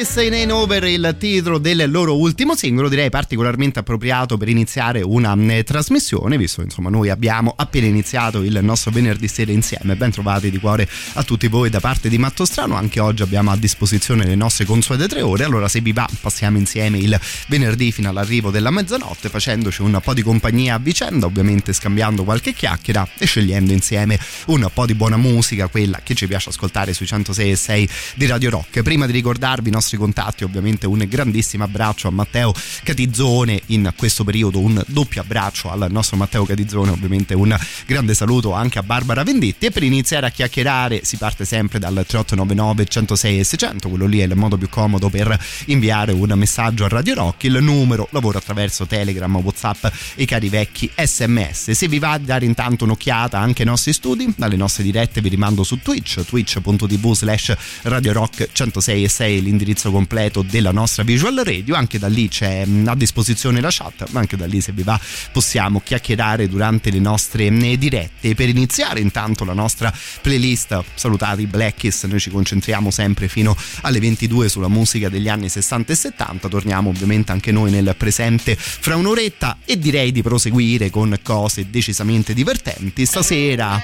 Qui Black is in Over il titolo del loro ultimo singolo direi particolarmente appropriato per iniziare una trasmissione visto insomma noi abbiamo appena iniziato il nostro venerdì sera insieme. Ben trovati di cuore a tutti voi da parte di Matto Strano. Anche oggi abbiamo a disposizione le nostre consuete tre ore. Allora se vi va passiamo insieme il venerdì fino all'arrivo della mezzanotte facendoci un po' di compagnia a vicenda ovviamente scambiando qualche chiacchiera e scegliendo insieme un po' di buona musica quella che ci piace ascoltare sui 106 e 6 di Radio Rock. Prima di ricordarvi i nostri contatti ovviamente un grandissimo abbraccio a Matteo Catizzone in questo periodo un doppio abbraccio al nostro Matteo Catizzone ovviamente un grande saluto anche a Barbara Venditti. E per iniziare a chiacchierare si parte sempre dal 3899 106 e 600 quello lì è il modo più comodo per inviare un messaggio a Radio Rock il numero lavora attraverso Telegram, Whatsapp e cari vecchi sms se vi va a dare intanto un'occhiata anche ai nostri studi dalle nostre dirette vi rimando su Twitch twitch.tv slash Radio Rock 106 e 6 l'indirizzo completo della nostra visual radio. Anche da lì c'è mm, a disposizione la chat ma anche da lì se vi va possiamo chiacchierare durante le nostre mm, dirette. Per iniziare intanto la nostra playlist salutati Blackies noi ci concentriamo sempre fino alle 22 sulla musica degli anni 60 e 70 torniamo ovviamente anche noi nel presente fra un'oretta e direi di proseguire con cose decisamente divertenti. Stasera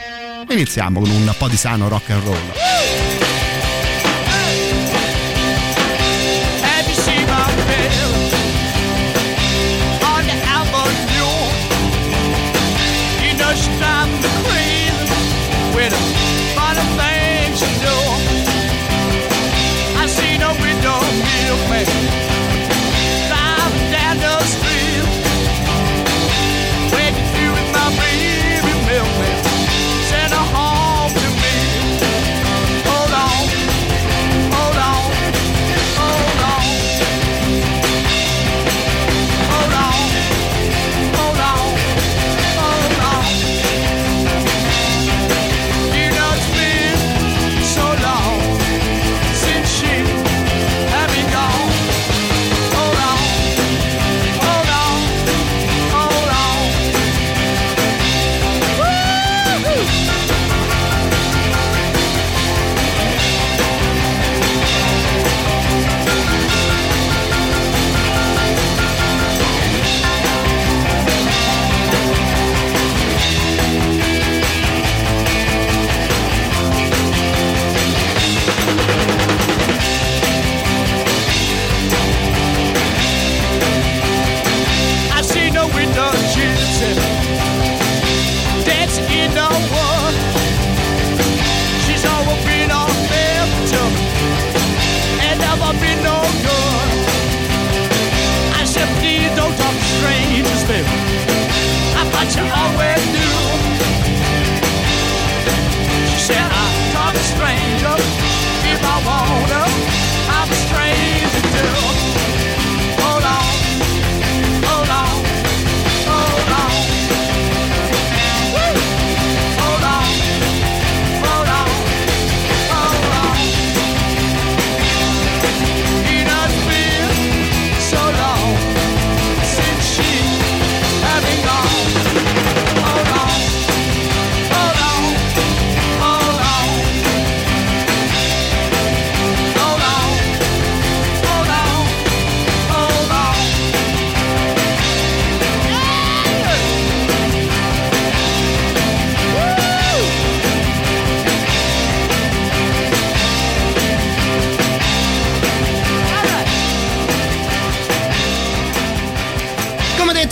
iniziamo con un po' di sano rock and roll You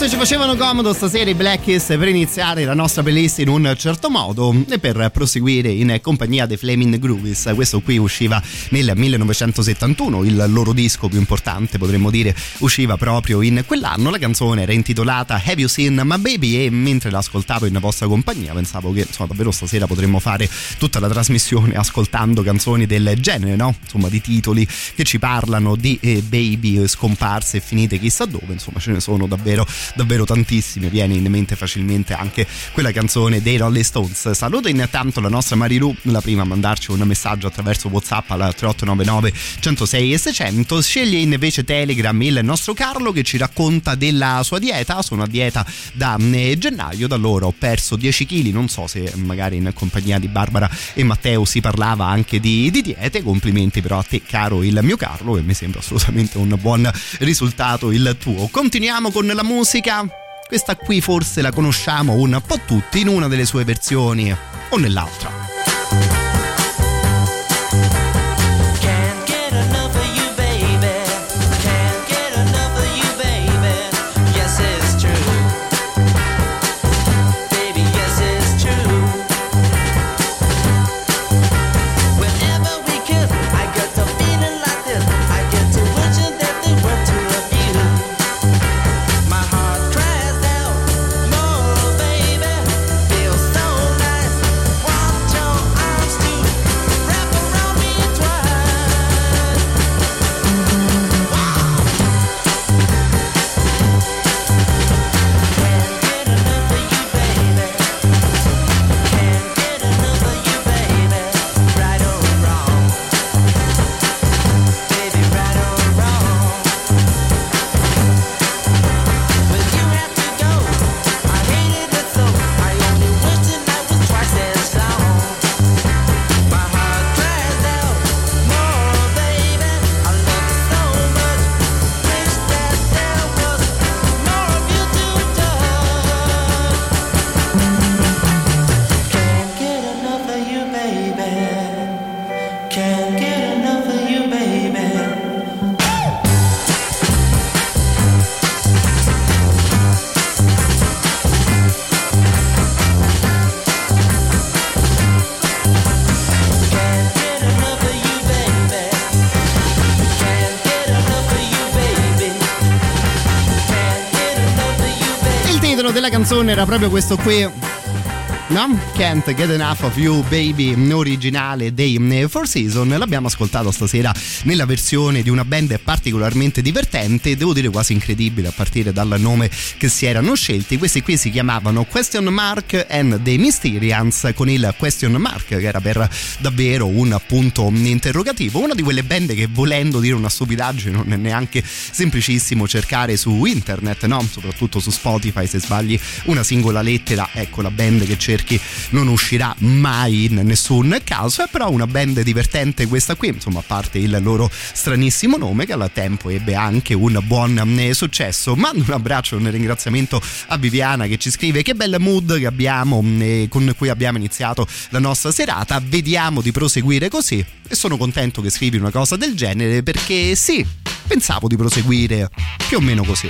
Detto ci facevano comodo stasera i Black per iniziare la nostra playlist in un certo modo e per proseguire in compagnia dei Flaming Groovies. Questo qui usciva nel 1971, il loro disco più importante potremmo dire usciva proprio in quell'anno. La canzone era intitolata Have You Seen My Baby e mentre l'ascoltavo in vostra compagnia pensavo che insomma davvero stasera potremmo fare tutta la trasmissione ascoltando canzoni del genere, no? Insomma di titoli che ci parlano di eh, baby scomparse e finite chissà dove, insomma ce ne sono davvero davvero tantissime, viene in mente facilmente anche quella canzone dei Rolling Stones. Saluto intanto la nostra Marilu, la prima a mandarci un messaggio attraverso WhatsApp al 3899 106 e 600. Sceglie invece Telegram il nostro Carlo che ci racconta della sua dieta. Sono a dieta da eh, gennaio, da loro ho perso 10 kg. Non so se magari in compagnia di Barbara e Matteo si parlava anche di, di diete. Complimenti però a te, caro il mio Carlo, e mi sembra assolutamente un buon risultato il tuo. Continuiamo con la musica. Questa qui forse la conosciamo un po' tutti in una delle sue versioni o nell'altra. Canzone era proprio questo qui. No? Can't Get Enough of You Baby originale dei eh, Four Season l'abbiamo ascoltato stasera nella versione di una band particolarmente divertente devo dire quasi incredibile a partire dal nome che si erano scelti questi qui si chiamavano Question Mark and The Mysterians con il question mark che era per davvero un punto interrogativo una di quelle band che volendo dire una stupidaggine non è neanche semplicissimo cercare su internet no? soprattutto su Spotify se sbagli una singola lettera ecco la band che cerchi non uscirà mai in nessun caso è però una band divertente questa qui insomma a parte il loro stranissimo nome che al tempo ebbe anche un buon eh, successo. Mando un abbraccio un ringraziamento a Viviana che ci scrive che bel mood che abbiamo eh, con cui abbiamo iniziato la nostra serata. Vediamo di proseguire così. E sono contento che scrivi una cosa del genere perché sì pensavo di proseguire più o meno così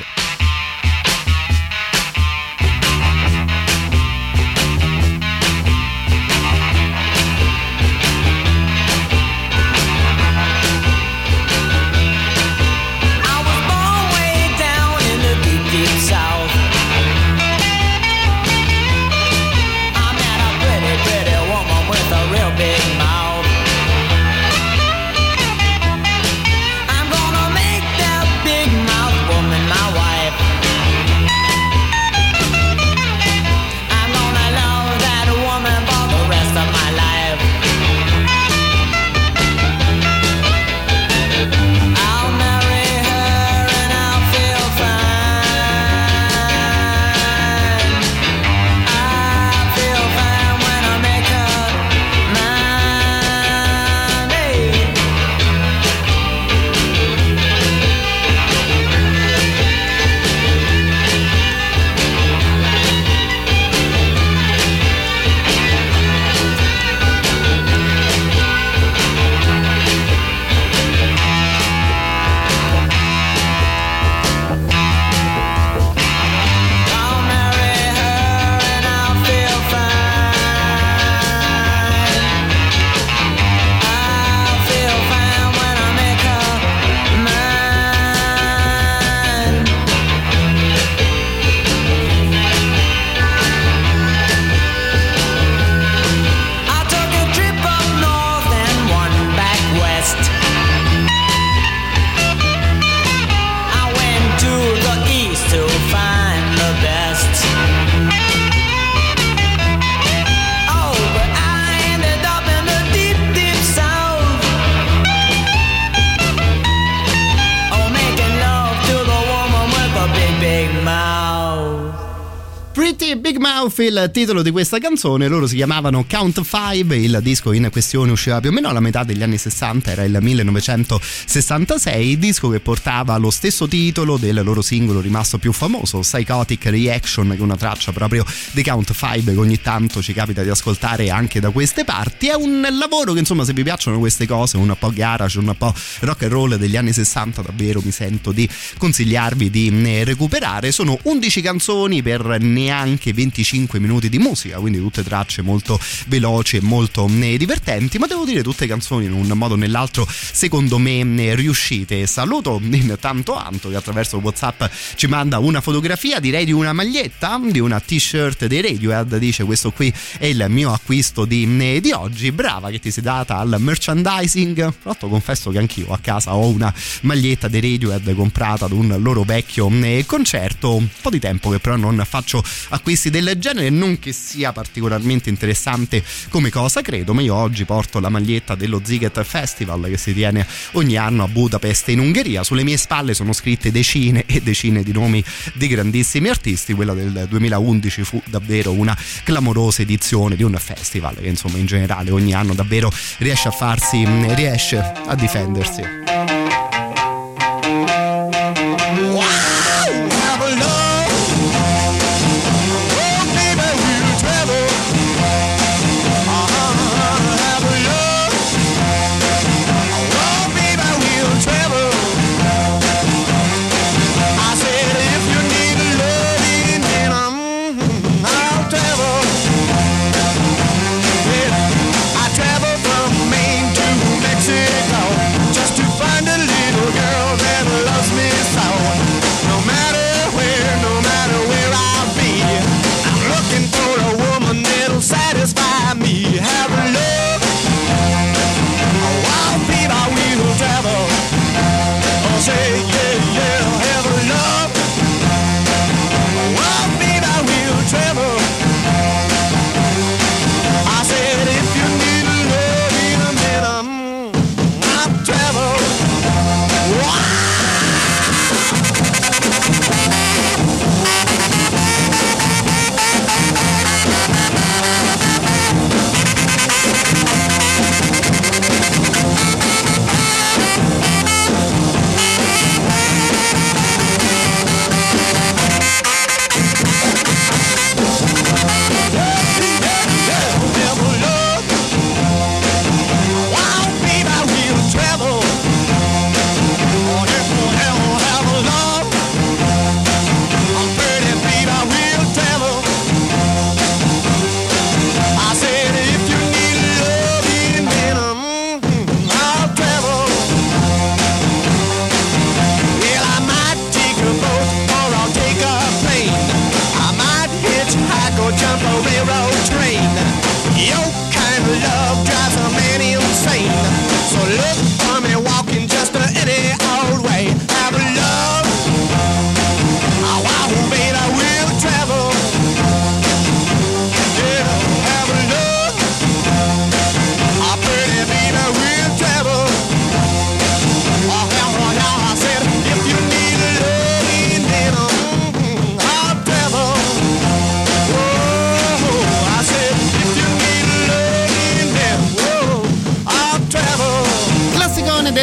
il titolo di questa canzone, loro si chiamavano Count 5, il disco in questione usciva più o meno alla metà degli anni 60, era il 1966, disco che portava lo stesso titolo del loro singolo rimasto più famoso, Psychotic Reaction, che è una traccia proprio di Count 5 che ogni tanto ci capita di ascoltare anche da queste parti. È un lavoro che insomma se vi piacciono queste cose, un po' garage, un po' rock and roll degli anni 60, davvero mi sento di consigliarvi di eh, recuperare. Sono 11 canzoni per neanche 25 minuti di musica, quindi tutte tracce molto veloci e molto eh, divertenti, ma devo dire tutte canzoni in un modo o nell'altro secondo me eh, riuscite. Saluto in tanto Anto che attraverso WhatsApp ci manda una fotografia, direi di una maglietta, di una t-shirt dei Radiohead, dice questo qui è il mio acquisto di, eh, di oggi, brava che ti sei data al merchandising. Tra confesso che anch'io a casa ho una maglietta dei Radiohead comprata ad un loro vecchio concerto, un po' di tempo che però non faccio acquisti del genere, non che sia particolarmente interessante come cosa credo, ma io oggi porto la maglietta dello Ziget Festival che si tiene ogni anno a Budapest in Ungheria, sulle mie spalle sono scritte decine e decine di nomi di grandissimi artisti, quella del 2011 fu davvero una clamorosa edizione di un festival che insomma in generale ogni anno davvero riesce a farsi, riesce a difendersi.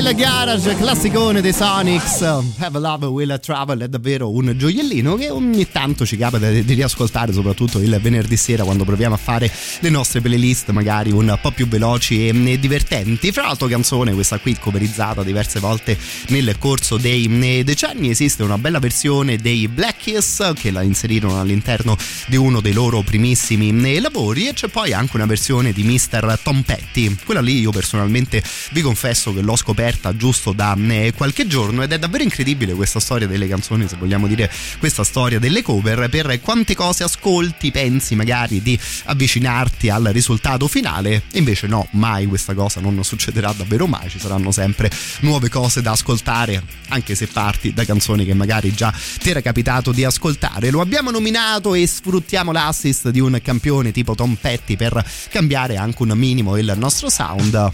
Del garage, classicone dei Sonics, Have a Love Will Travel è davvero un gioiellino che ogni tanto ci capita di riascoltare, soprattutto il venerdì sera quando proviamo a fare le nostre playlist magari un po' più veloci e divertenti. Fra l'altro canzone questa qui coverizzata diverse volte nel corso dei decenni, esiste una bella versione dei Black Kiss che la inserirono all'interno di uno dei loro primissimi lavori e c'è poi anche una versione di Mr. Tom Petty. Quella lì io personalmente vi confesso che l'ho scoperta giusto da qualche giorno ed è davvero incredibile questa storia delle canzoni, se vogliamo dire questa storia delle cover, per quante cose ascolti, pensi magari di avvicinarti al risultato finale invece no, mai questa cosa non succederà davvero mai, ci saranno sempre nuove cose da ascoltare, anche se parti da canzoni che magari già ti era capitato di ascoltare. Lo abbiamo nominato e sfruttiamo l'assist di un campione tipo Tom Petty per cambiare anche un minimo il nostro sound.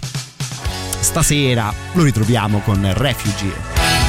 Stasera lo ritroviamo con Refugee.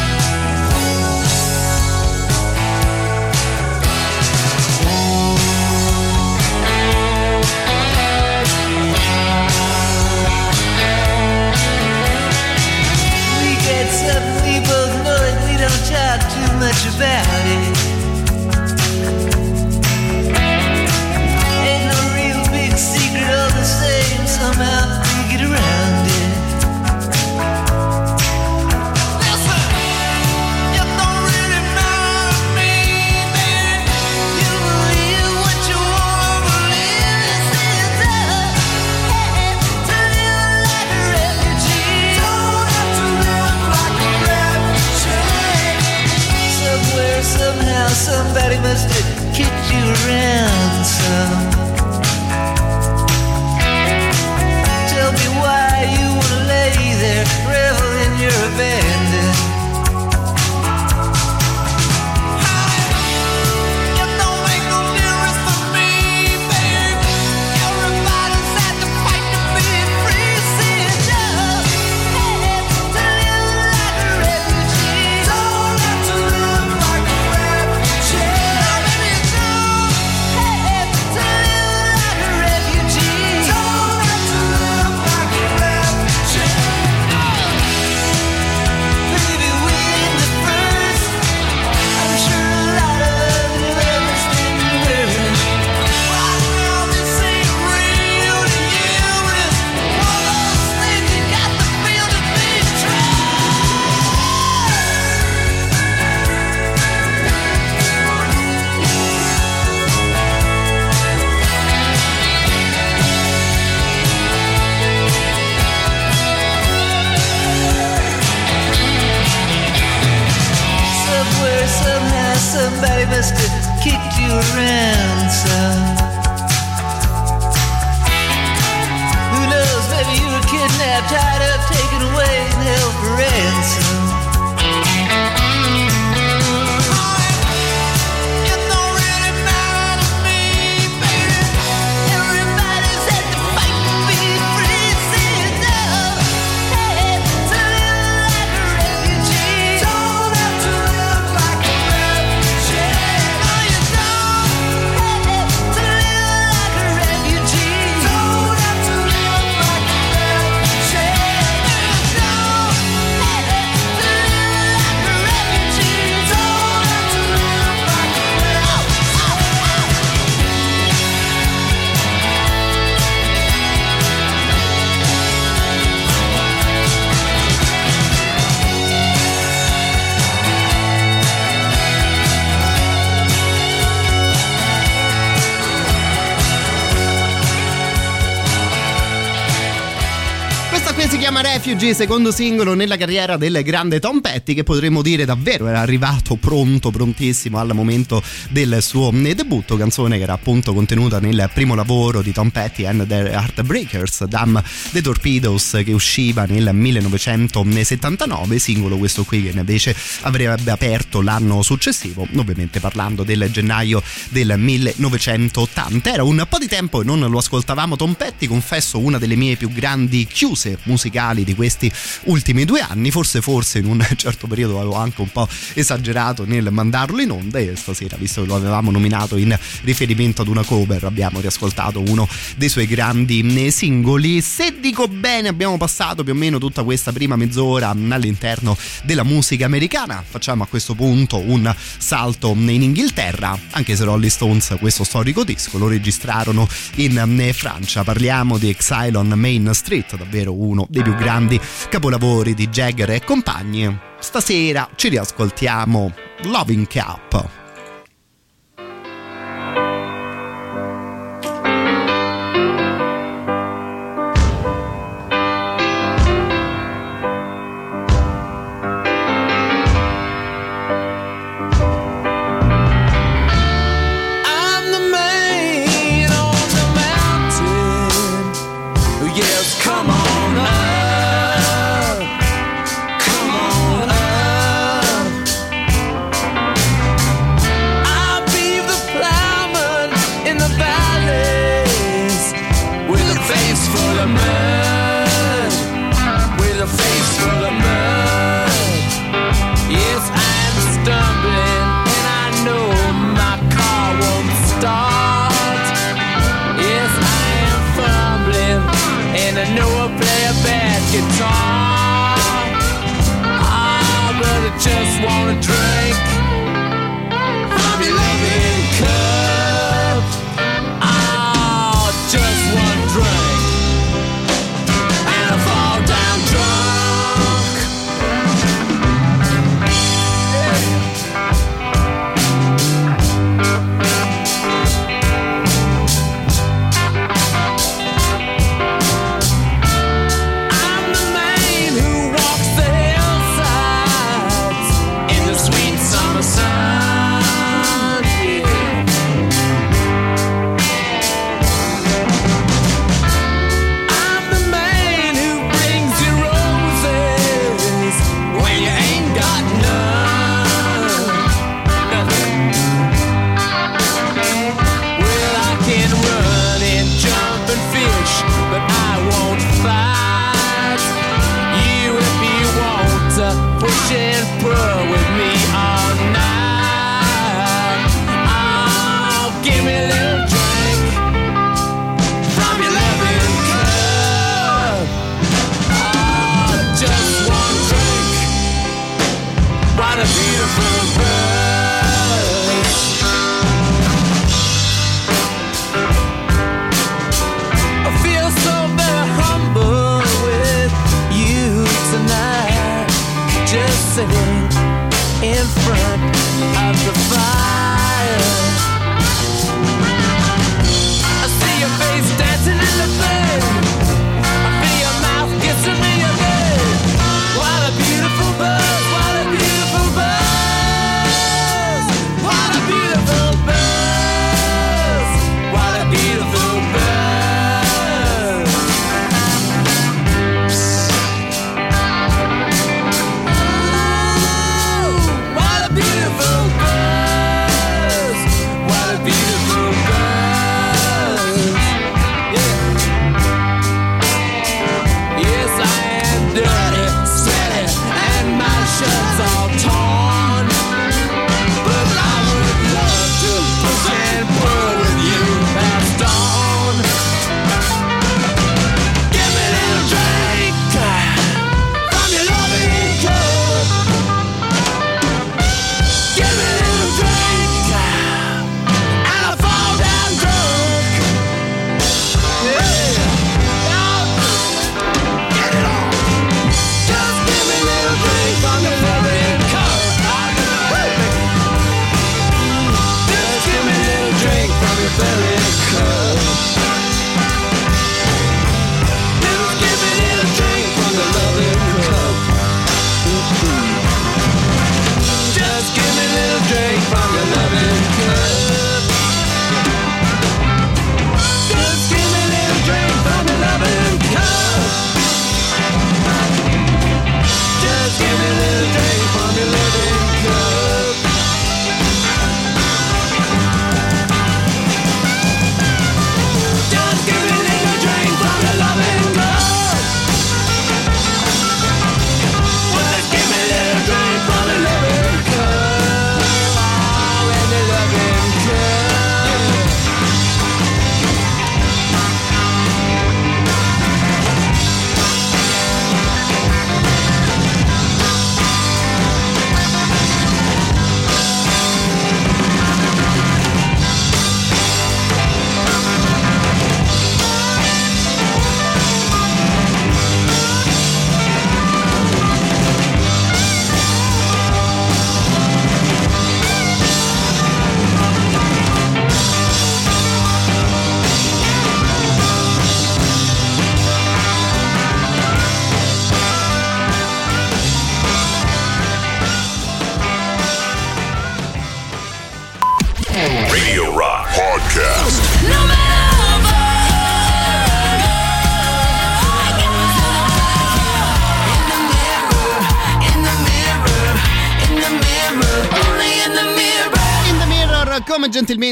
Secondo singolo nella carriera del grande Tom Petty, che potremmo dire davvero era arrivato pronto, prontissimo al momento del suo debutto, canzone che era appunto contenuta nel primo lavoro di Tom Petty and the Heartbreakers, Damn the Torpedoes, che usciva nel 1979, singolo questo qui che invece avrebbe aperto l'anno successivo, ovviamente parlando del gennaio del 1980. Era un po' di tempo e non lo ascoltavamo. Tom Petty, confesso una delle mie più grandi chiuse musicali di questi ultimi due anni, forse forse in un certo periodo avevo anche un po' esagerato nel mandarlo in onda e stasera, visto che lo avevamo nominato in riferimento ad una cover, abbiamo riascoltato uno dei suoi grandi eh, singoli. Se dico bene, abbiamo passato più o meno tutta questa prima mezz'ora all'interno della musica americana. Facciamo a questo punto un salto in Inghilterra, anche se Rolling Stones questo storico disco lo registrarono in eh, Francia. Parliamo di Exile on Main Street, davvero uno dei più grandi capolavori di Jagger e compagni. Stasera ci riascoltiamo Loving Cup.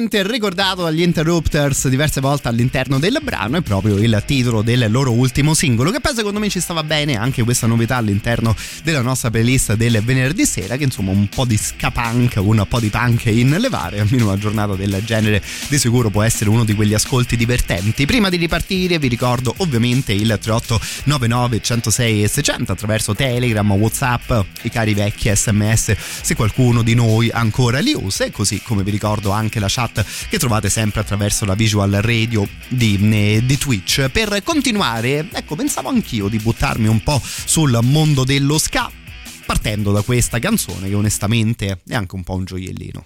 Gentilmente ricordato dagli Interrupters diverse volte all'interno del brano, è proprio il titolo del loro ultimo singolo, che poi secondo me ci stava bene anche questa novità all'interno della nostra playlist del venerdì sera, che insomma un po' di ska punk, un po' di punk in levare, almeno una giornata del genere di sicuro può essere uno di quegli ascolti divertenti. Prima di ripartire vi ricordo ovviamente il 3899 106 e 600 attraverso Telegram, Whatsapp, i cari vecchi sms se qualcuno di noi ancora li usa e così come vi ricordo anche la chat che trovate sempre attraverso la visual radio di, eh, di Twitch. Per continuare, ecco, pensavo anch'io di buttarmi un po' sul mondo dello ska partendo da questa canzone che onestamente è anche un po' un gioiellino.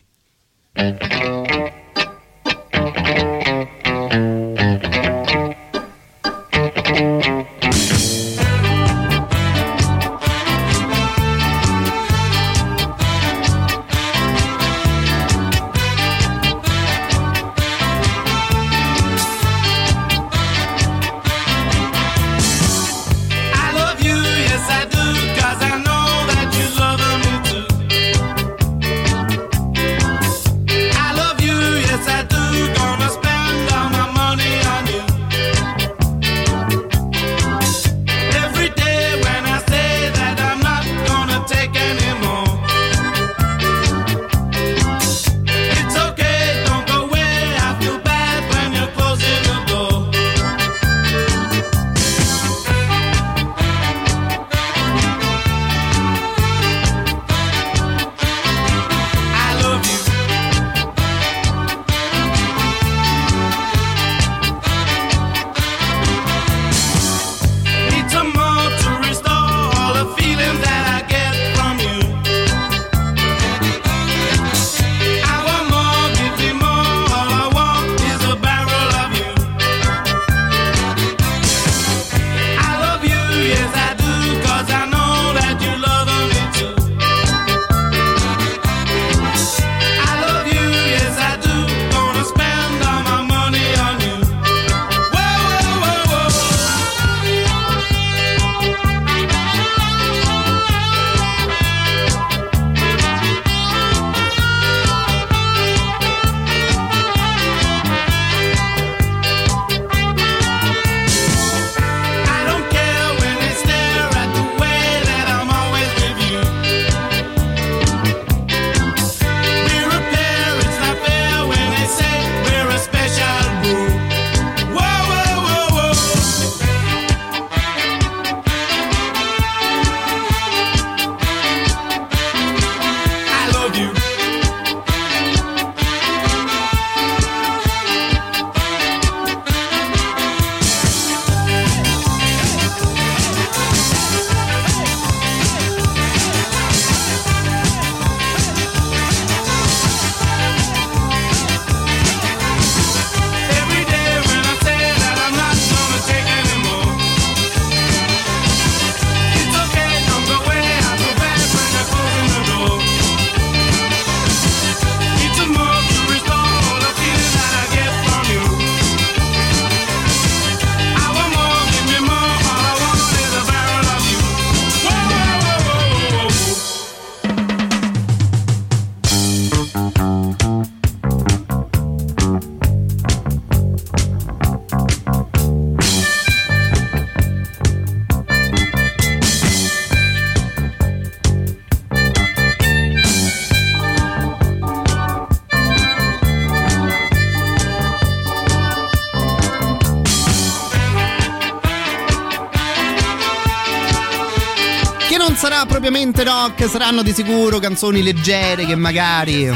Propriamente rock, saranno di sicuro canzoni leggere che magari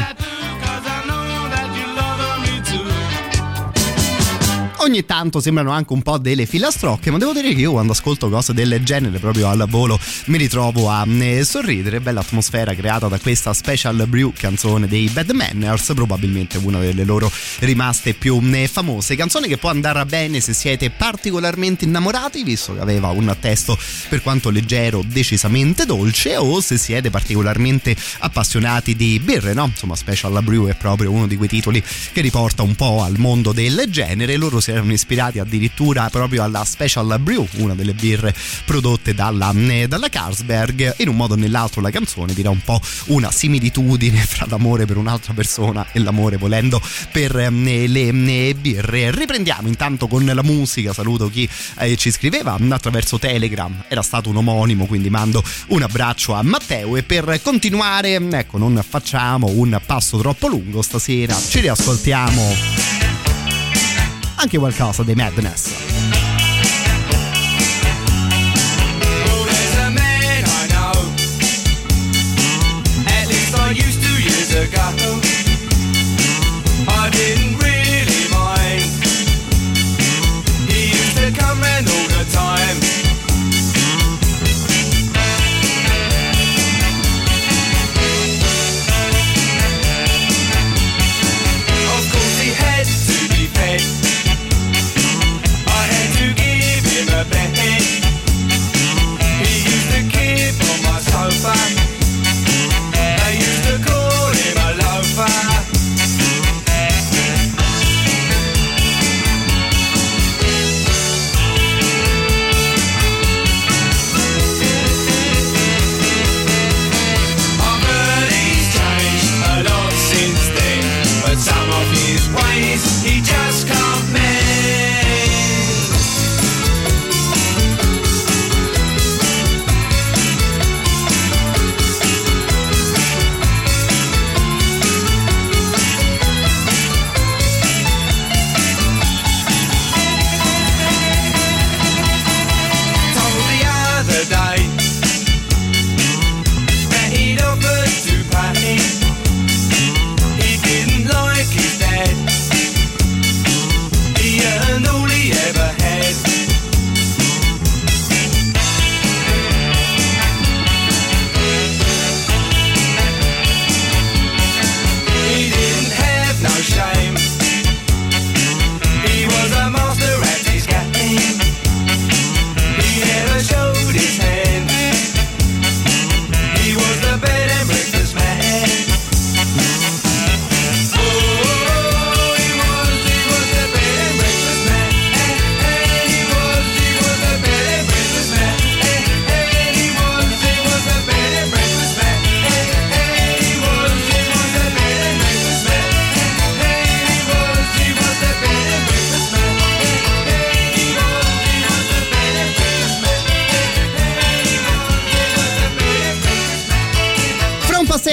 ogni tanto sembrano anche un po' delle filastrocche, ma devo dire che io quando ascolto cose del genere proprio al volo mi ritrovo a eh, sorridere. Bella atmosfera creata da questa Special Brew canzone dei Bad Manners, probabilmente una delle loro rimaste più eh, famose. Canzone che può andare bene se siete particolarmente innamorati, visto che aveva un testo per quanto leggero decisamente dolce, o se siete particolarmente appassionati di birre, no? Insomma, Special Brew è proprio uno di quei titoli che riporta un po' al mondo del genere. Loro si erano ispirati addirittura proprio alla Special Brew, una delle birre prodotte dalla, eh, dalla Carlsberg. In un modo o nell'altro la canzone dirà un po' una similitudine fra l'amore per un'altra persona e l'amore volendo per eh, le birre. Riprendiamo intanto con la musica, saluto chi eh, ci scriveva attraverso Telegram, era stato un omonimo, quindi mando un abbraccio a Matteo e per continuare, ecco, non facciamo un passo troppo lungo stasera, ci riascoltiamo anche qualcosa dei Madness.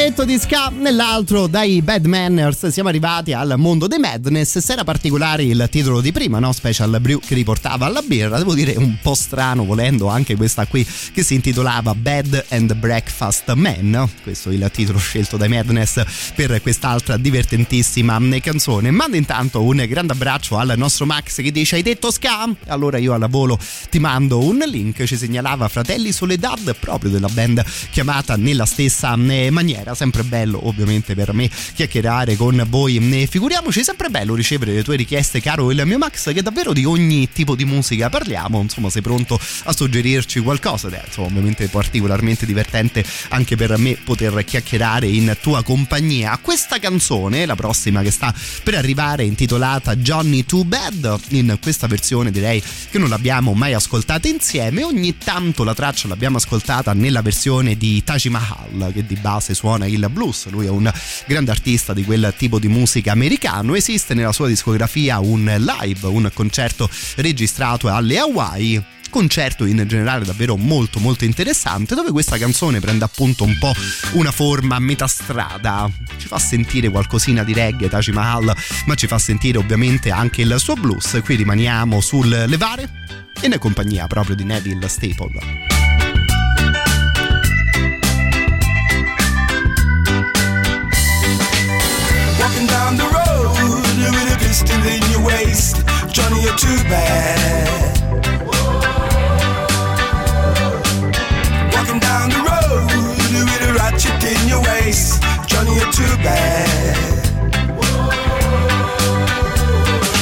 Passetto di ska nell'altro dai Bad Manners siamo arrivati al mondo dei Madness. Se era particolare il titolo di prima, no? Special Brew che riportava alla birra, devo dire un po' strano volendo anche questa qui che si intitolava Bed and Breakfast Man. Questo è il titolo scelto dai Madness per quest'altra divertentissima canzone. Mando intanto un grande abbraccio al nostro Max che dice hai detto ska? Allora io alla volo ti mando un link, ci segnalava Fratelli Soledad proprio della band chiamata nella stessa eh, maniera, sempre bello ovviamente per me chiacchierare con voi, Eh, figuriamoci, è sempre bello ricevere le tue richieste caro il mio Max che davvero di ogni tipo di musica parliamo, insomma sei pronto a suggerirci qualcosa? Adesso, ovviamente particolarmente divertente anche per me poter chiacchierare in tua compagnia. Questa canzone, la prossima che sta per arrivare intitolata Johnny Too Bad, in questa versione direi che non l'abbiamo mai ascoltata insieme, ogni tanto la traccia l'abbiamo ascoltata nella versione di Taj Mahal che di base suona il blues, lui è un grande artista di quel tipo di musica americano, esiste nella sua discografia un live, un concerto registrato alle Hawaii. Concerto in generale davvero molto molto interessante dove questa canzone prende appunto un po' una forma a metà strada. Ci fa sentire qualcosina di reggae Taj Mahal ma ci fa sentire ovviamente anche il suo blues. Qui rimaniamo sul levare e in compagnia proprio di Neville Staple waist. Johnny, you're too bad. Walking down the road with a ratchet in your waist. Johnny, you're too bad.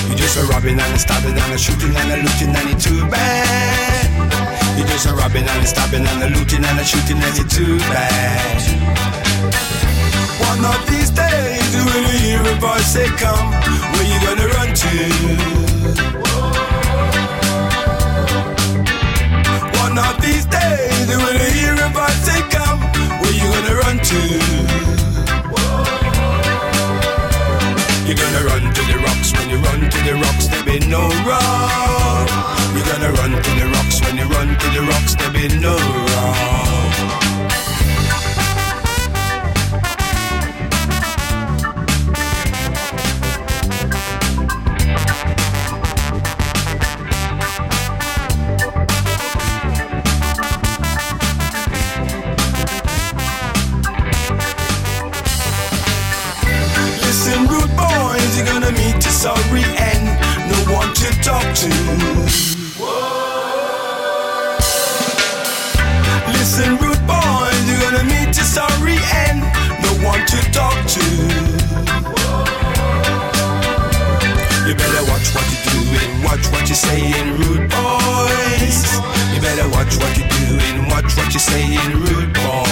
You're just a robbing and a stabbing and a shooting and a looting and you're too bad. You're just a robbing and a stabbing and a looting and a shooting and you're too bad. One of these days, when you hear a voice say come, where you gonna run to? One of these days, when you hear a voice say come, where you gonna run to? You're gonna run to the rocks when you run to the rocks, there be no wrong. You're gonna run to the rocks when you run to the rocks, there be no wrong. Sorry end. No one to talk to. Listen, rude boys, you're gonna meet a sorry end. No one to talk to. You better watch what you're doing, watch what you're saying, rude boys. You better watch what you're doing, watch what you're saying, rude boys.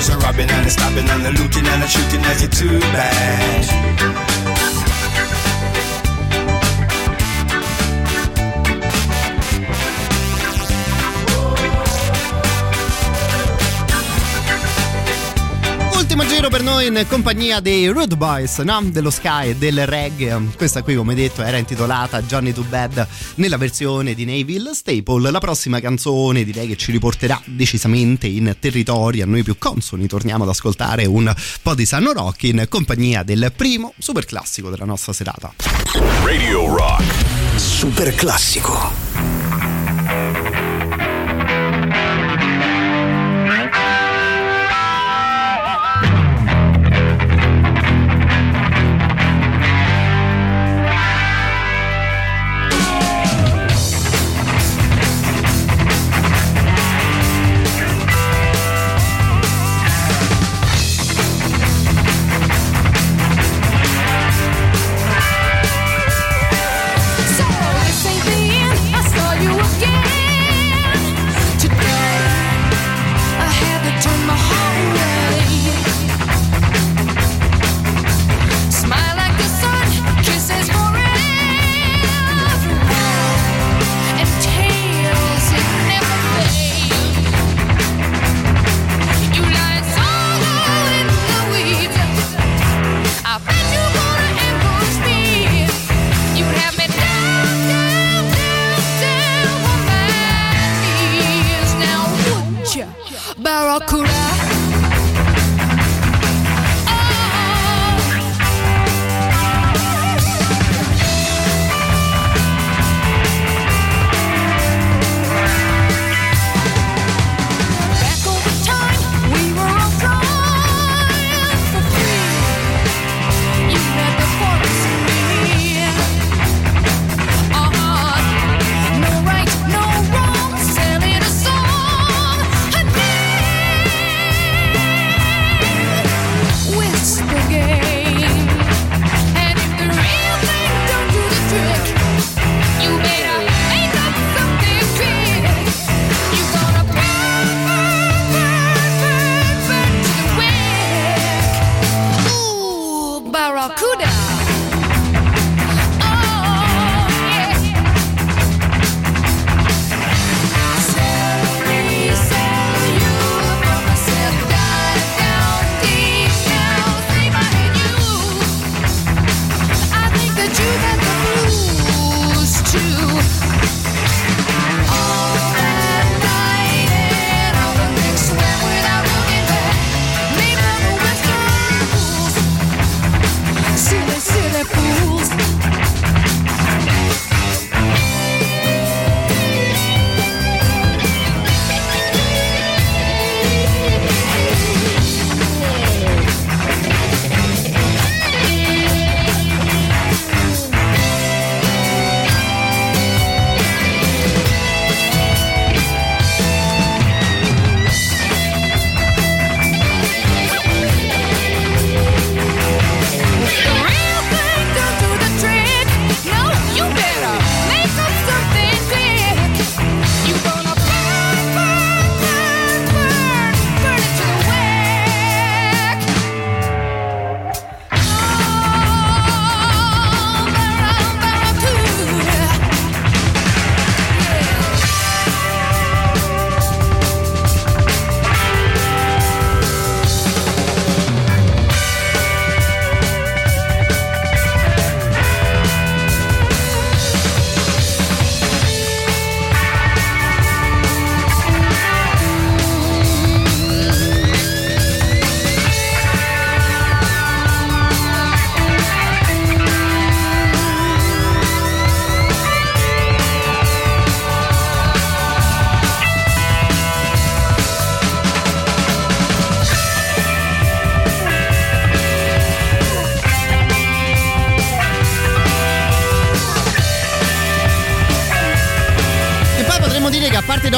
Just a robbing and a stabbing and a looting and a shooting you're too bad. Ultimo giro per noi in compagnia dei Rude Boys, no? dello Sky e del reggae. Questa qui, come detto, era intitolata Johnny to Bed nella versione di Neville Staple. La prossima canzone direi che ci riporterà decisamente in territori a noi più consoni. Torniamo ad ascoltare un po' di Sanno Rock in compagnia del primo super classico della nostra serata. Radio Rock. Super classico.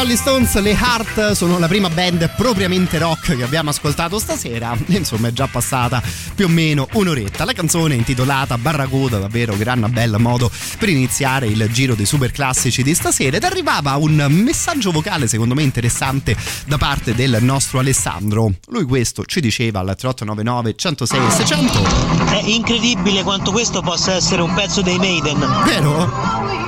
Rolling Stones, le Heart sono la prima band propriamente rock che abbiamo ascoltato stasera. Insomma, è già passata più o meno un'oretta. La canzone è intitolata Barracuda, davvero gran bel modo per iniziare il giro dei super classici di stasera. Ed arrivava un messaggio vocale, secondo me interessante, da parte del nostro Alessandro. Lui questo ci diceva al 3899 106 e 600. È incredibile quanto questo possa essere un pezzo dei Maiden. Vero?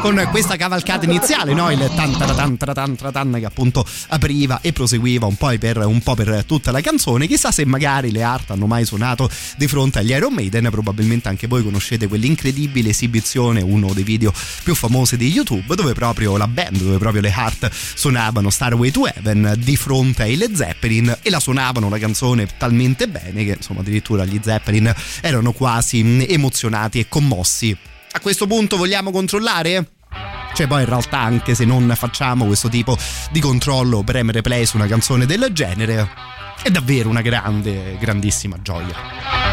Con questa cavalcata iniziale, no? Il tan che appunto apriva e proseguiva un po' per, un po' per tutta la canzone. Chissà se magari le Art hanno mai suonato di fronte agli Iron Maiden. Probabilmente anche voi conoscete quell'incredibile esibizione, uno dei video più famosi di YouTube, dove proprio la band, dove proprio le Heart suonavano Starway to Heaven di fronte ai Led Zeppelin e la suonavano la canzone talmente bene che insomma addirittura gli Zeppelin erano quasi mm, emozionati e commossi. A questo punto vogliamo controllare? Cioè poi in realtà anche se non facciamo questo tipo di controllo, premere play su una canzone del genere è davvero una grande, grandissima gioia.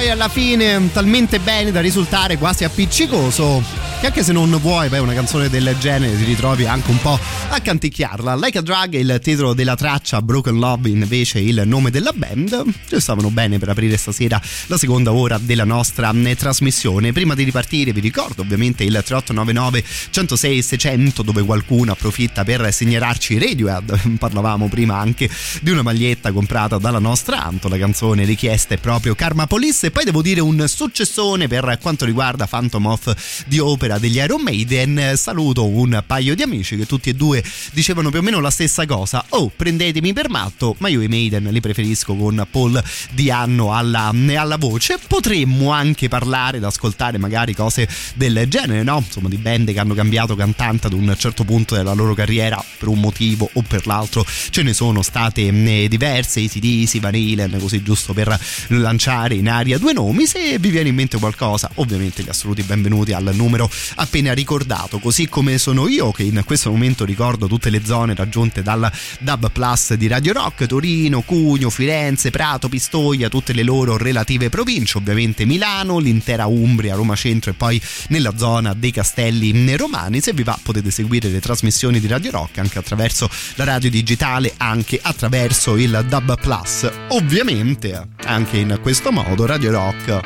Fuori alla fine talmente bene da risultare quasi appiccicoso. Che anche se non vuoi, beh, una canzone del genere ti ritrovi anche un po' a canticchiarla. Like a Drug è il titolo della traccia, Broken Love invece il nome della band. Ci stavano bene per aprire stasera la seconda ora della nostra eh, trasmissione. Prima di ripartire vi ricordo ovviamente il 3899 106 600 dove qualcuno approfitta per segnalarci Radiohead. Parlavamo prima anche di una maglietta comprata dalla nostra Anto, la canzone richiesta è proprio Karma Police e poi devo dire un successone per quanto riguarda Phantom of di opera degli Iron Maiden. Saluto un paio di amici che tutti e due dicevano più o meno la stessa cosa. Oh, prendetemi per matto, ma io i Maiden li preferisco con Paul Dianno alla, alla voce. Potremmo anche parlare ed ascoltare magari cose del genere, no? Insomma, di band che hanno cambiato cantante ad un certo punto della loro carriera per un motivo o per l'altro. Ce ne sono state eh, diverse, ACDC, Van Halen, così giusto per lanciare in aria due nomi. Se vi viene in mente qualcosa, ovviamente gli assoluti benvenuti al numero appena ricordato, così come sono io che in questo momento ricordo tutte le zone raggiunte dal Dub Plus di Radio Rock, Torino, Cugno, Firenze, Prato, Pistoia, tutte le loro relative province, ovviamente Milano, l'intera Umbria, Roma Centro e poi nella zona dei Castelli Romani. Se vi va potete seguire le trasmissioni di Radio Rock anche attraverso la radio digitale, anche attraverso il Dub Plus. Ovviamente anche in questo modo Radio Rock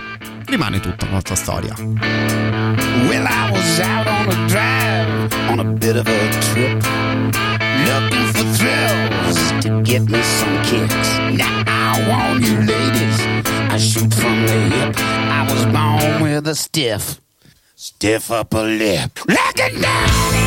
rimane tutta la nostra storia. Well, bit of a trip, looking for thrills to get me some kicks. Now, I want you ladies, I shoot from the hip. I was born with a stiff, stiff upper lip. Like a down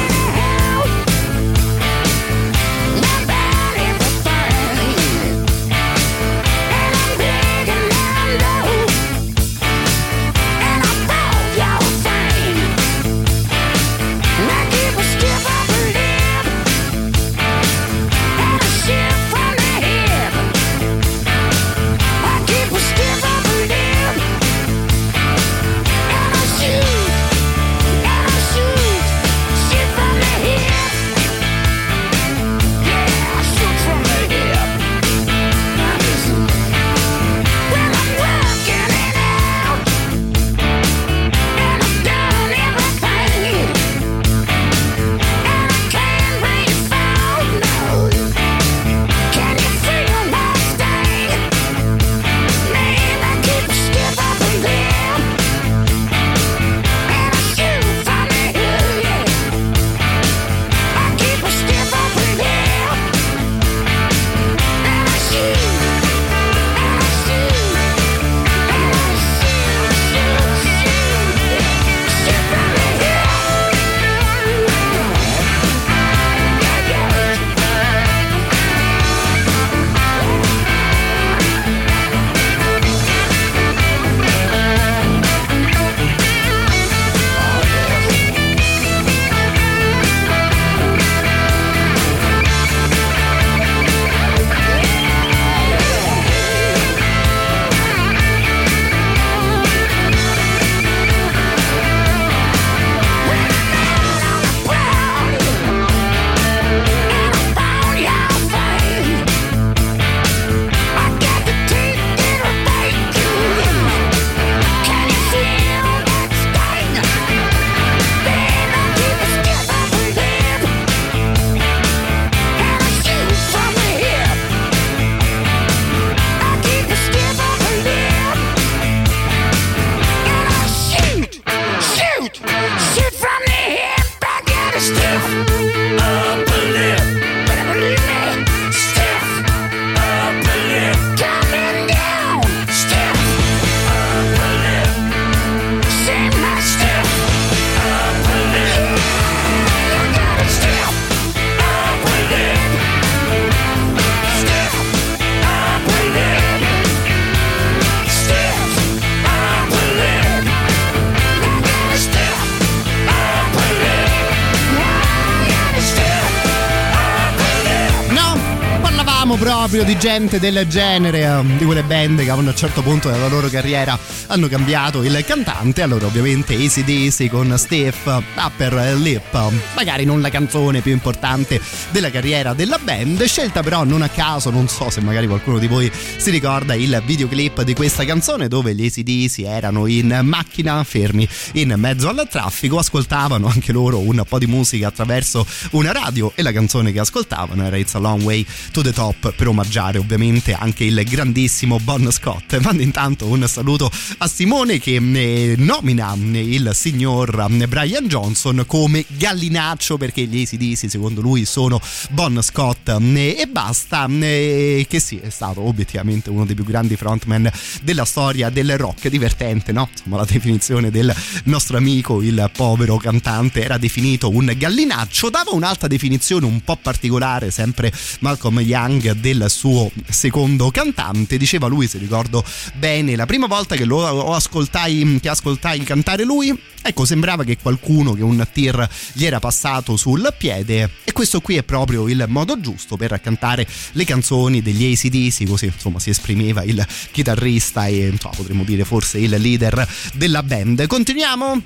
proprio di gente del genere, eh, di quelle band che a un certo punto della loro carriera hanno cambiato il cantante. Allora, ovviamente, ACDC con Steph Upper Lip, magari non la canzone più importante della carriera della band, scelta però non a caso, non so se magari qualcuno di voi si ricorda il videoclip di questa canzone dove gli ACDC erano in macchina, fermi in mezzo al traffico, ascoltavano anche loro un po' di musica attraverso una radio e la canzone che ascoltavano era It's a Long Way to the Top per omaggiare ovviamente anche il grandissimo Bon Scott. Mando intanto un saluto a Simone che eh, nomina il signor Brian Johnson come gallinaccio perché gli ACDC secondo lui sono Bon Scott eh, e basta eh, che sì è stato obiettivamente uno dei più grandi frontman della storia del rock divertente no? insomma la definizione del nostro amico il povero cantante era definito un gallinaccio dava un'altra definizione un po' particolare sempre Malcolm Young del suo secondo cantante. Diceva lui se ricordo bene la prima volta che lo ascoltai che ascoltai cantare lui ecco sembrava che qualcuno che un tir gli era passato sul piede. E questo qui è proprio il modo giusto per cantare le canzoni degli ACDC così insomma si esprimeva il chitarrista e insomma, potremmo dire forse il leader della band. Continuiamo?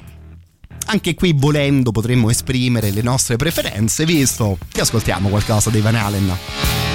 Anche qui volendo potremmo esprimere le nostre preferenze visto che ascoltiamo qualcosa dei Van Halen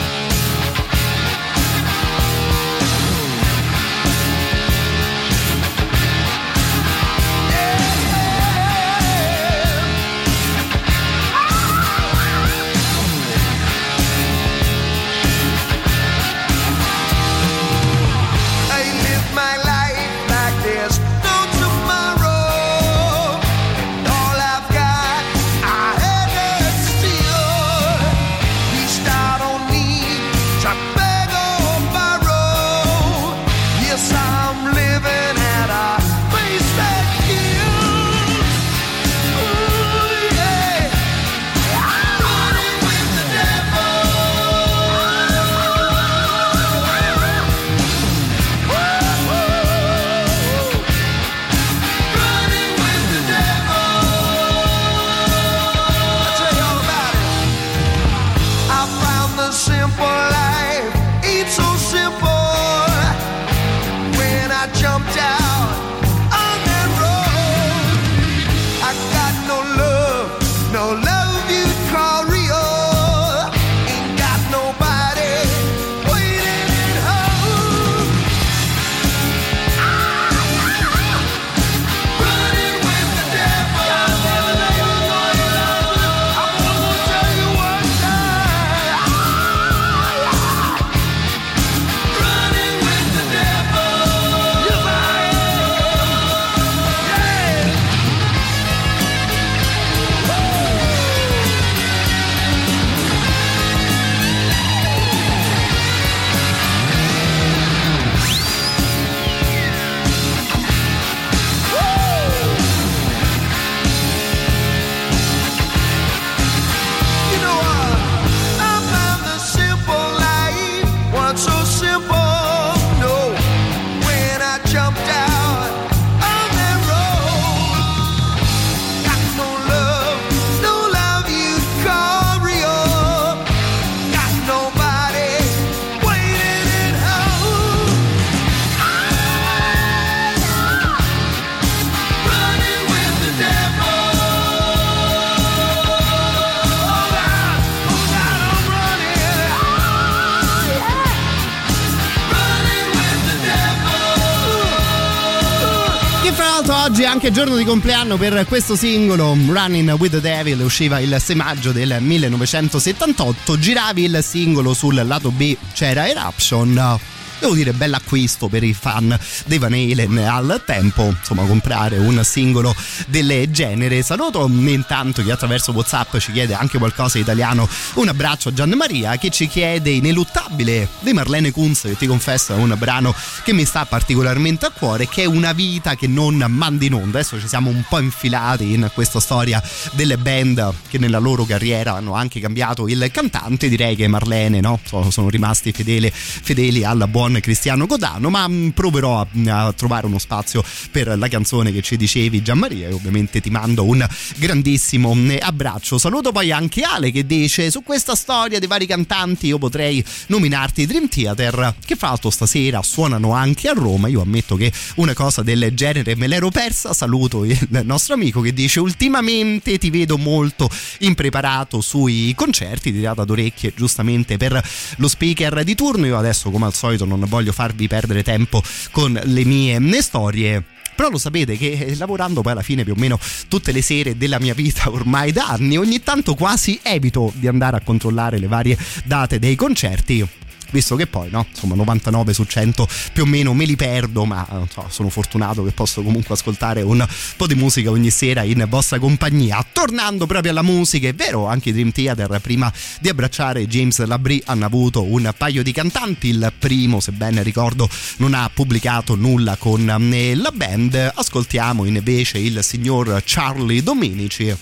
anche giorno di compleanno per questo singolo Running with the Devil usciva il 6 maggio del 1978 giravi il singolo sul lato B c'era Eruption devo dire bell'acquisto per i fan dei Van Halen. Al tempo insomma comprare un singolo del genere. Saluto intanto chi attraverso whatsapp ci chiede anche qualcosa in italiano. Un abbraccio a Gian Maria che ci chiede ineluttabile di Marlene Kunz che ti confesso è un brano che mi sta particolarmente a cuore che è una vita che non manda in onda. Adesso ci siamo un po' infilati in questa storia delle band che nella loro carriera hanno anche cambiato il cantante. Direi che Marlene no? sono rimasti fedeli, fedeli alla buona buon Cristiano Godano, ma mh, proverò a, a trovare uno spazio per la canzone che ci dicevi Gianmaria e ovviamente ti mando un grandissimo mh, abbraccio. Saluto poi anche Ale che dice su questa storia dei vari cantanti io potrei nominarti Dream Theater che fra l'altro stasera suonano anche a Roma. Io ammetto che una cosa del genere me l'ero persa. Saluto il nostro amico che dice ultimamente ti vedo molto impreparato sui concerti, tirata d'orecchie giustamente per lo speaker di turno. Io adesso come al solito non voglio farvi perdere tempo con le mie storie. Però lo sapete che eh, lavorando poi alla fine più o meno tutte le sere della mia vita ormai da anni, ogni tanto quasi evito di andare a controllare le varie date dei concerti visto che poi no insomma 99 su 100 più o meno me li perdo ma so, sono fortunato che posso comunque ascoltare un po' di musica ogni sera in vostra compagnia. Tornando proprio alla musica è vero anche i Dream Theater prima di abbracciare James Labrie hanno avuto un paio di cantanti. Il primo se ben ricordo non ha pubblicato nulla con eh, la band. Ascoltiamo invece il signor Charlie Domenici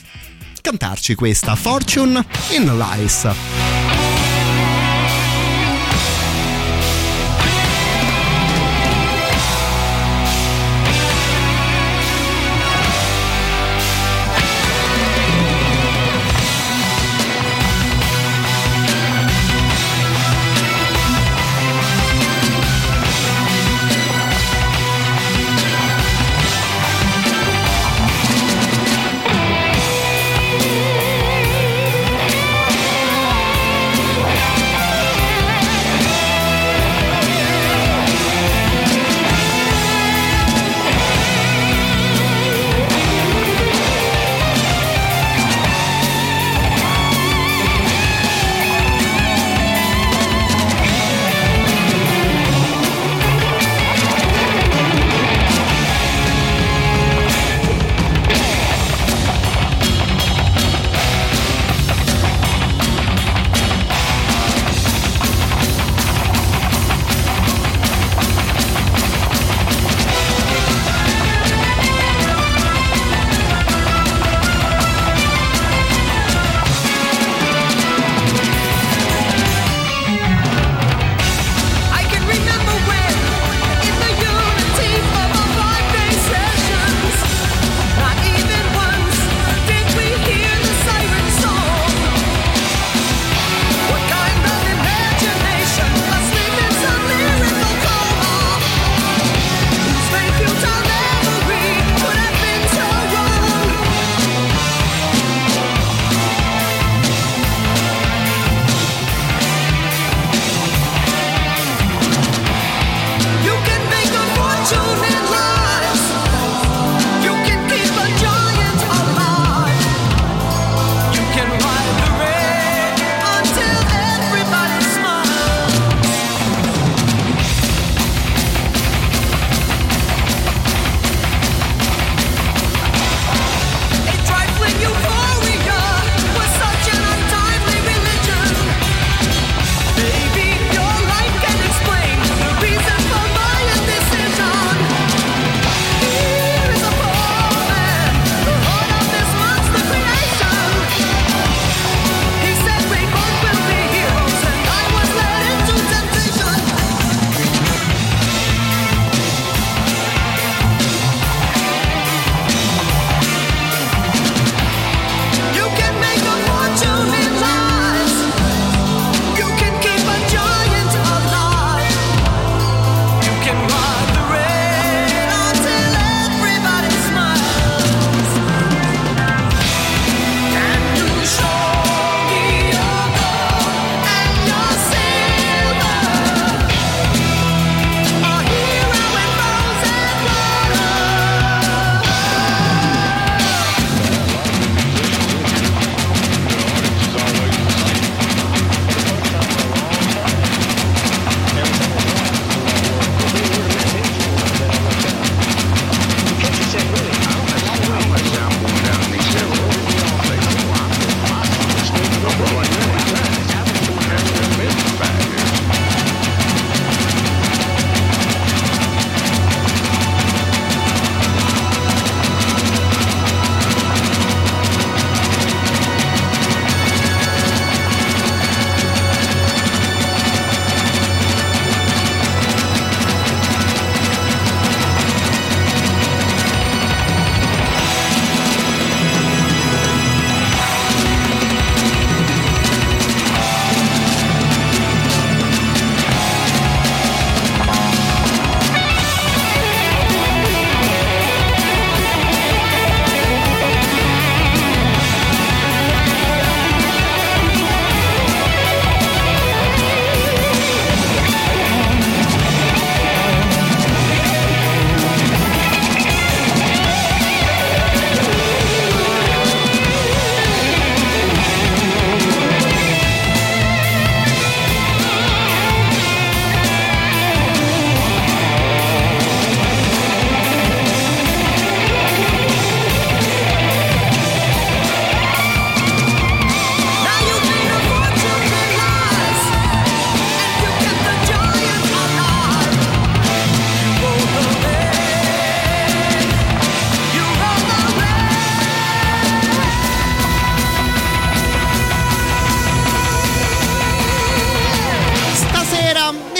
cantarci questa Fortune in Lies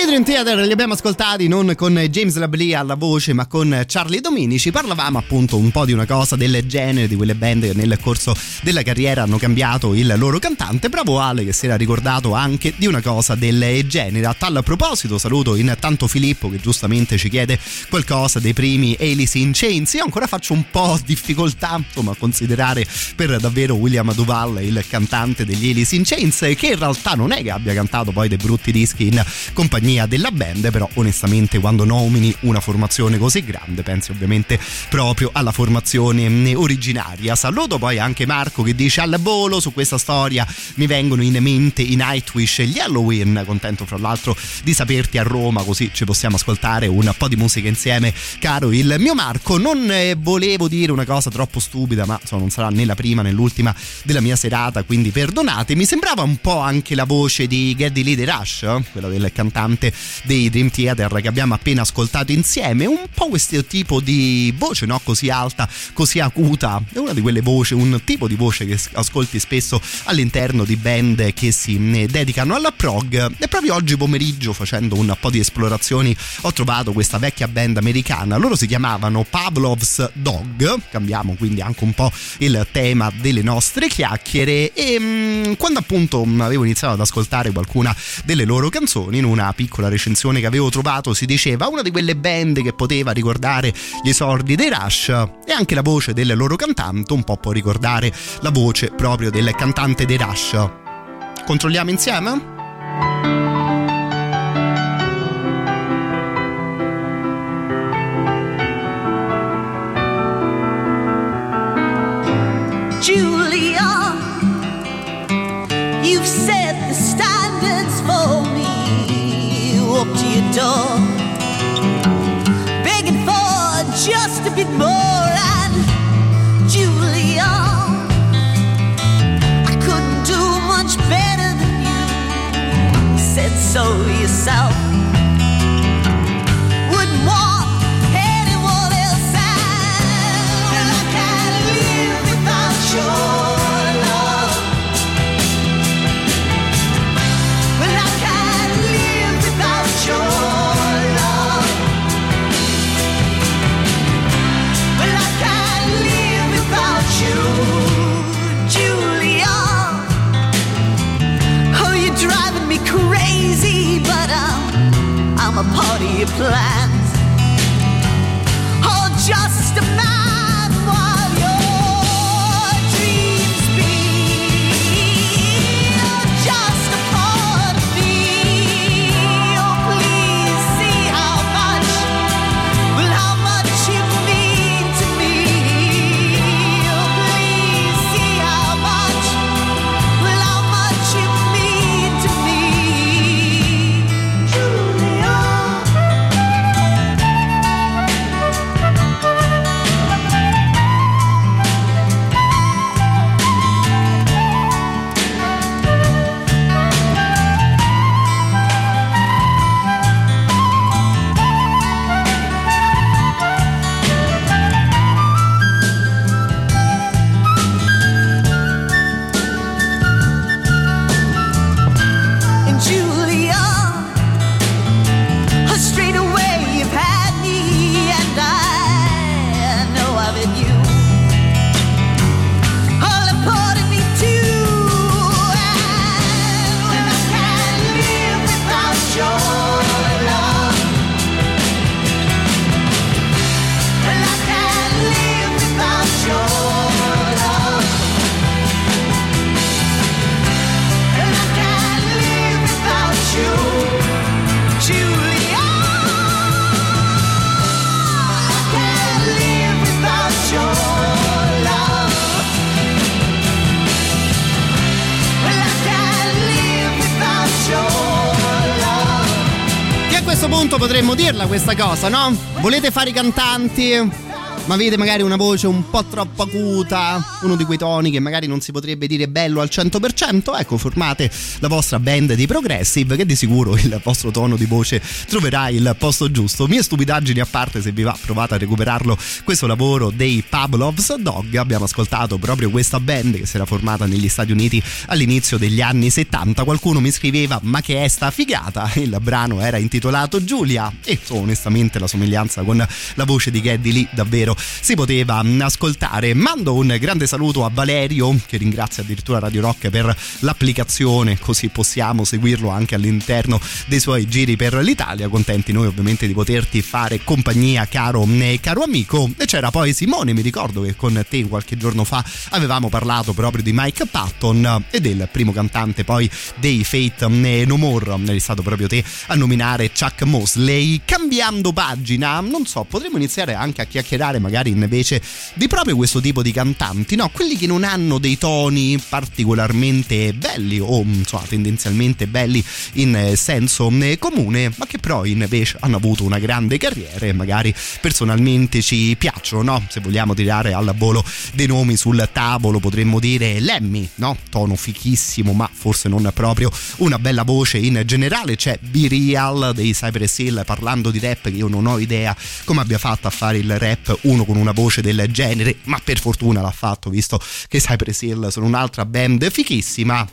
Theater li abbiamo ascoltati non con James Labrie alla voce ma con Charlie Dominici. Parlavamo appunto un po' di una cosa del genere di quelle band che nel corso della carriera hanno cambiato il loro cantante. Bravo Ale che si era ricordato anche di una cosa del genere. A tal proposito saluto intanto Filippo che giustamente ci chiede qualcosa dei primi Alice in Chains. Io ancora faccio un po' difficoltà insomma a considerare per davvero William Duval il cantante degli Alice in Chains che in realtà non è che abbia cantato poi dei brutti dischi in compagnia della band, però onestamente quando nomini una formazione così grande pensi ovviamente proprio alla formazione originaria. Saluto poi anche Marco che dice al volo su questa storia mi vengono in mente i Nightwish e gli Halloween, contento fra l'altro di saperti a Roma così ci possiamo ascoltare un po' di musica insieme caro il mio Marco. Non eh, volevo dire una cosa troppo stupida ma insomma, non sarà né la prima né l'ultima della mia serata quindi perdonate. Mi sembrava un po' anche la voce di Geddy Lee The Rush, eh, quella del cantante dei Dream Theater che abbiamo appena ascoltato insieme, un po' questo tipo di voce no? così alta, così acuta, è una di quelle voci, un tipo di voce che ascolti spesso all'interno di band che si eh, dedicano alla prog. E proprio oggi pomeriggio facendo un po' di esplorazioni ho trovato questa vecchia band americana, loro si chiamavano Pavlov's Dog, cambiamo quindi anche un po' il tema delle nostre chiacchiere. E mh, quando appunto avevo iniziato ad ascoltare qualcuna delle loro canzoni in una piccola recensione che avevo trovato si diceva una di quelle band che poteva ricordare gli esordi dei Rush e anche la voce del loro cantante un po' può ricordare la voce proprio del cantante dei Rush controlliamo insieme? Door, begging for just a bit more. And Julia, I couldn't do much better than you. Said so yourself. I'm, plans. Oh, just a punto potremmo dirla questa cosa, no? Volete fare i cantanti? Ma avete magari una voce un po' troppo acuta, uno di quei toni che magari non si potrebbe dire bello al 100%? Ecco, formate la vostra band di progressive che di sicuro il vostro tono di voce troverà il posto giusto. Mie stupidaggini a parte, se vi va provate a recuperarlo questo lavoro dei Pavlov's Dog. Abbiamo ascoltato proprio questa band che si era formata negli Stati Uniti all'inizio degli anni 70. Qualcuno mi scriveva ma che è sta figata? Il brano era intitolato Giulia e onestamente la somiglianza con la voce di Geddy lì davvero si poteva ascoltare. Mando un grande saluto a Valerio che ringrazia addirittura Radio Rock per l'applicazione, così possiamo seguirlo anche all'interno dei suoi giri per l'Italia. Contenti noi ovviamente di poterti fare compagnia, caro, mm, caro amico. E c'era poi Simone, mi ricordo che con te qualche giorno fa avevamo parlato proprio di Mike Patton e del primo cantante poi dei Fate mm, No More. Eri stato proprio te a nominare Chuck Mosley. Cambiando pagina, non so, potremmo iniziare anche a chiacchierare magari invece di proprio questo tipo di cantanti, no? Quelli che non hanno dei toni particolarmente belli o insomma tendenzialmente belli in eh, senso eh, comune, ma che però invece hanno avuto una grande carriera e magari personalmente ci piacciono, no? Se vogliamo tirare al volo dei nomi sul tavolo potremmo dire Lemmy, no? Tono fichissimo, ma forse non proprio una bella voce in generale. C'è Be Real dei Cypress Hill parlando di rap che io non ho idea come abbia fatto a fare il rap uno con una voce del genere, ma per fortuna l'ha fatto visto che Cypress Hill sono un'altra band fichissima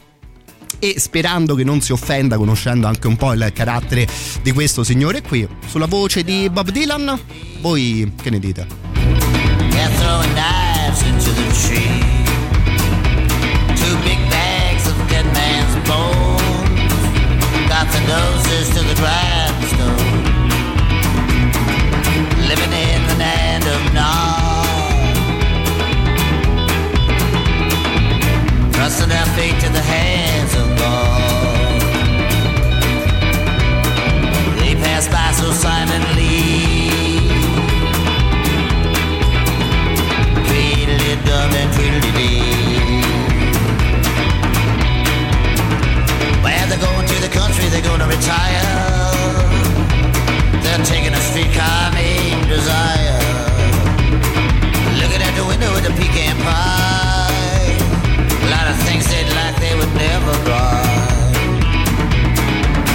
e sperando che non si offenda conoscendo anche un po' il carattere di questo signore qui sulla voce di Bob Dylan voi che ne dite? They're big bags of dead man's bones. Got the noses to the grindstone. Trusting fate to the hands. They pass by so silently. And they're going to the country, they're gonna retire.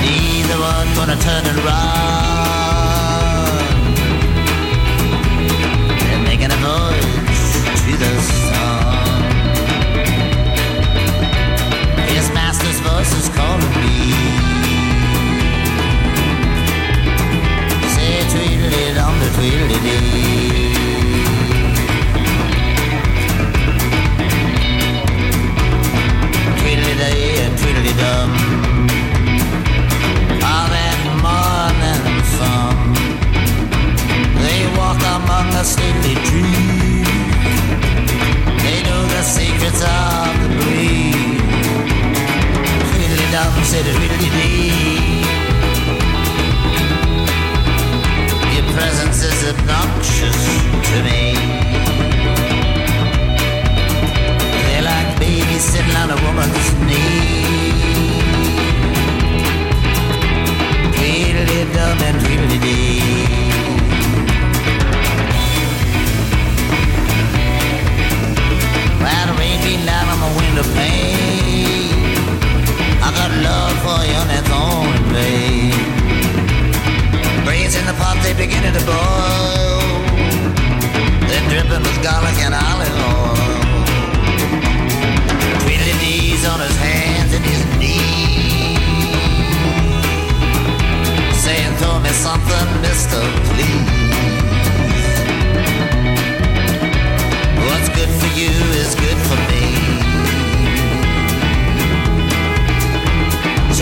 Neither one gonna turn and run. They're making a to the. His master's voice is calling me. Say the. Tweedledee stately trees. They know the secrets of the dum, said. Your presence is obnoxious to me. They're like babies sitting on a woman's knee. And. Down on my window pane. I got love for you and it's on in vain. Brains in the pot, they beginning to boil. They're dripping with garlic and olive oil. Tweedledee's on his hands and his knees. Saying, throw me something, mister, please.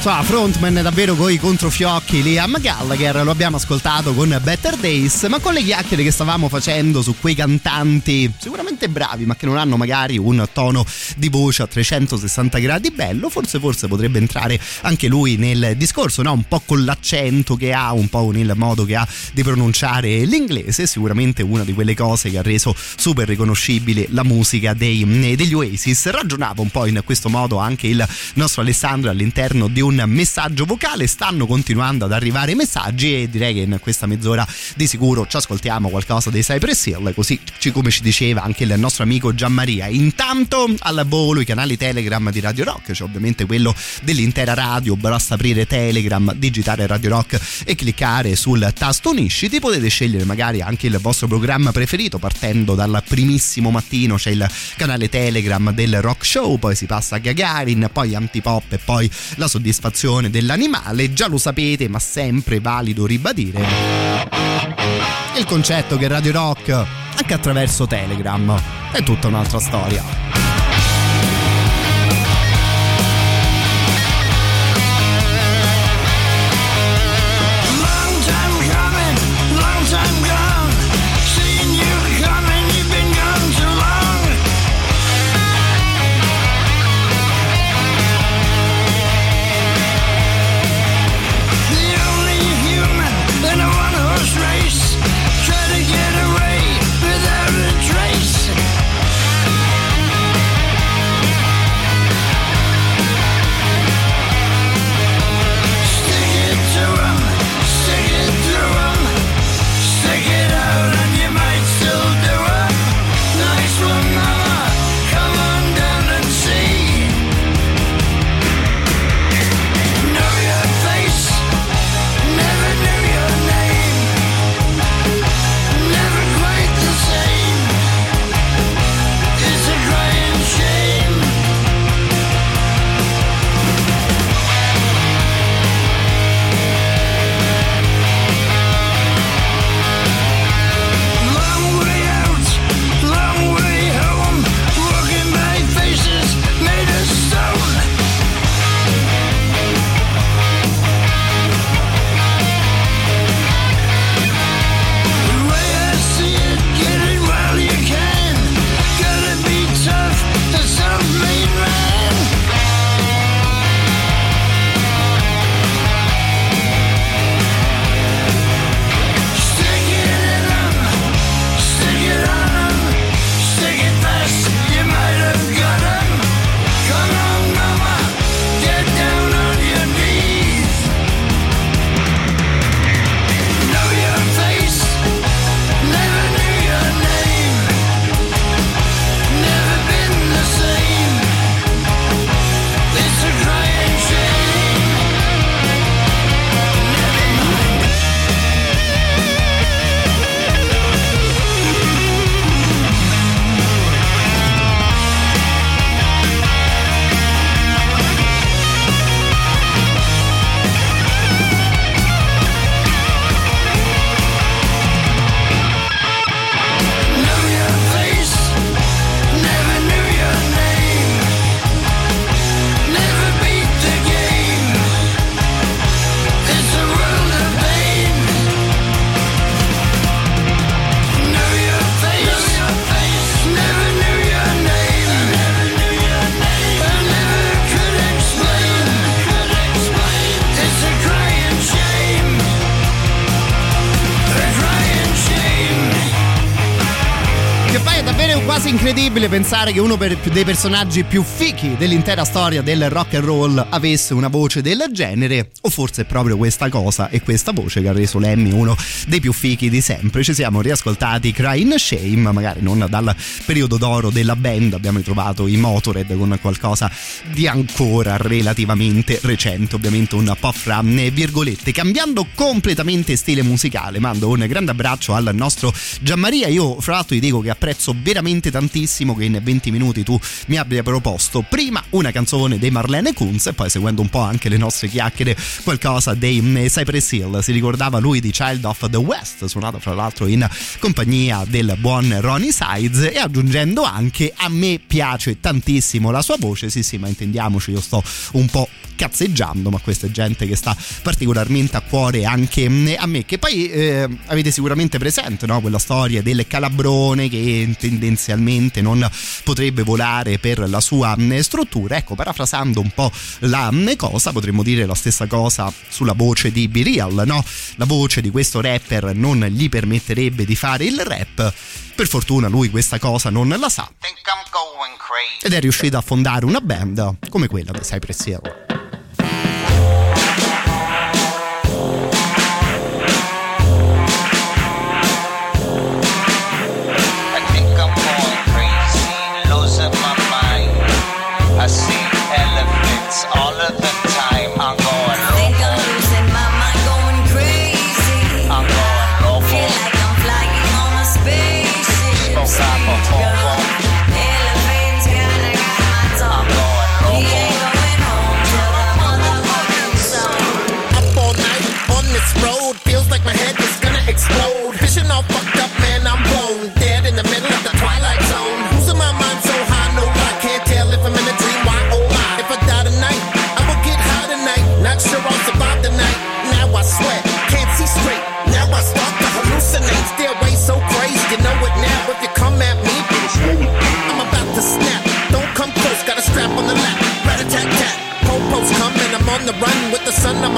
insomma, frontman davvero coi controfiocchi Liam Gallagher, lo abbiamo ascoltato con Better Days, ma con le chiacchiere che stavamo facendo su quei cantanti sicuramente bravi, ma che non hanno magari un tono di voce a 360 gradi bello, forse forse potrebbe entrare anche lui nel discorso, no? Un po' con l'accento che ha, un po' nel modo che ha di pronunciare l'inglese, sicuramente una di quelle cose che ha reso super riconoscibile la musica dei, degli Oasis. Ragionava un po' in questo modo anche il nostro Alessandro all'interno di un messaggio vocale. Stanno continuando ad arrivare messaggi e direi che in questa mezz'ora di sicuro ci ascoltiamo qualcosa dei Cypress Hill, così come ci diceva anche il nostro amico Gianmaria. Intanto al volo i canali Telegram di Radio Rock, c'è ovviamente quello dell'intera radio, basta aprire Telegram, digitare Radio Rock e cliccare sul tasto unisciti. Potete scegliere magari anche il vostro programma preferito partendo dal primissimo mattino, c'è il canale Telegram del Rock Show, poi si passa a Gagarin, poi Antipop e poi la soddisfazione dell'animale. Già lo sapete, ma sempre valido ribadire il concetto che Radio Rock, anche attraverso Telegram, è tutta un'altra storia. Incredibile pensare che uno dei personaggi più fichi dell'intera storia del rock and roll avesse una voce del genere, o forse è proprio questa cosa e questa voce che ha reso Lemmy uno dei più fichi di sempre. Ci siamo riascoltati Crying Shame, magari non dal periodo d'oro della band, abbiamo ritrovato i Motorhead con qualcosa di ancora relativamente recente, ovviamente un po' fra virgolette. Cambiando completamente stile musicale, mando un grande abbraccio al nostro Gianmaria. Io, fra l'altro, ti dico che apprezzo veramente tantissimo che in 20 minuti tu mi abbia proposto prima una canzone dei Marlene Kunz e poi seguendo un po' anche le nostre chiacchiere qualcosa dei mm, Cypress Hill. Si ricordava lui di Child of the West, suonato fra l'altro in compagnia del buon Ronnie Sides e aggiungendo anche a me piace tantissimo la sua voce, sì sì ma intendiamoci io sto un po' cazzeggiando, ma questa è gente che sta particolarmente a cuore anche mm, a me. Che poi eh, avete sicuramente presente no? quella storia del calabrone che tendenzialmente non potrebbe volare per la sua mm, struttura. Ecco, parafrasando un po' la mm, cosa, potremmo dire la stessa cosa sulla voce di Be Real, no? La voce di questo rapper non gli permetterebbe di fare il rap. Per fortuna lui questa cosa non la sa ed è riuscito a fondare una band come quella dei Cypress Hill.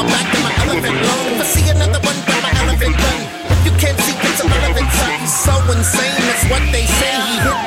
And my elephant lung. If I see another one, my elephant you can't see, it's irrelevant, son. He's so insane, that's what they say. He hit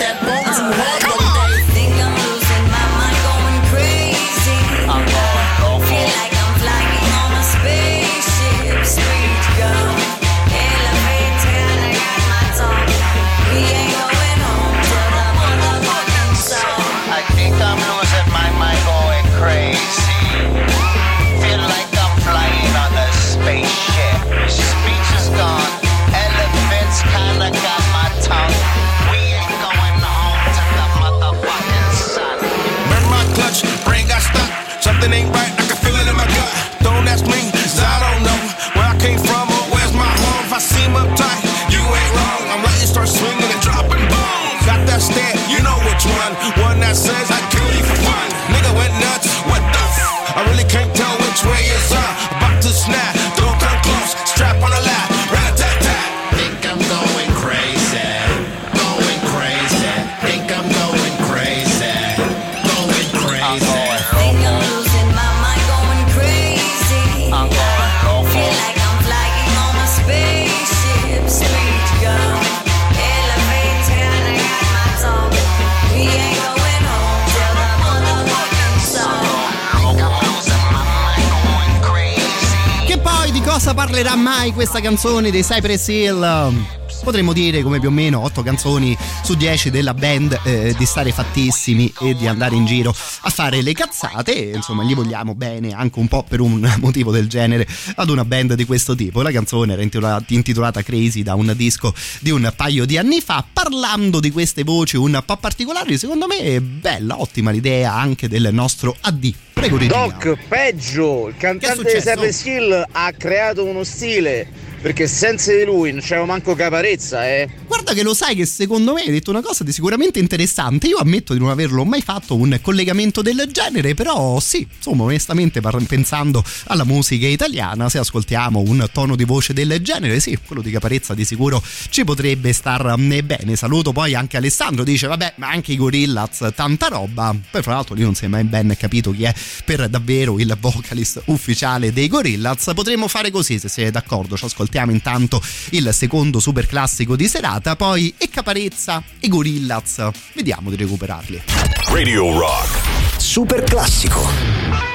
parlerà mai questa canzone dei Cypress Hill? Potremmo dire come più o meno 8 canzoni su 10 della band eh, di stare fattissimi e di andare in giro a fare le cazzate e insomma gli vogliamo bene anche un po' per un motivo del genere ad una band di questo tipo. La canzone era intitolata, intitolata Crazy da un disco di un paio di anni fa parlando di queste voci un po' particolari secondo me è bella, ottima l'idea anche del nostro AD. Prego. Doc, peggio! Il cantante di? Cypress Hill ha creato uno stile. Perché senza di lui non c'era manco caparezza, eh. Guarda che lo sai che secondo me hai detto una cosa di sicuramente interessante. Io ammetto di non averlo mai fatto un collegamento del genere, però sì, insomma, onestamente pensando alla musica italiana, se ascoltiamo un tono di voce del genere, sì, quello di Caparezza di sicuro ci potrebbe star eh, bene. Saluto poi anche Alessandro, dice vabbè, ma anche i Gorillaz, tanta roba. Poi fra l'altro lì non si è mai ben capito chi è per davvero il vocalist ufficiale dei Gorillaz. Potremmo fare così, se siete d'accordo, ci ascoltiamo ascoltiamo intanto il secondo super classico di serata, poi e Caparezza e Gorillaz. Vediamo di recuperarli. Radio Rock. Super classico.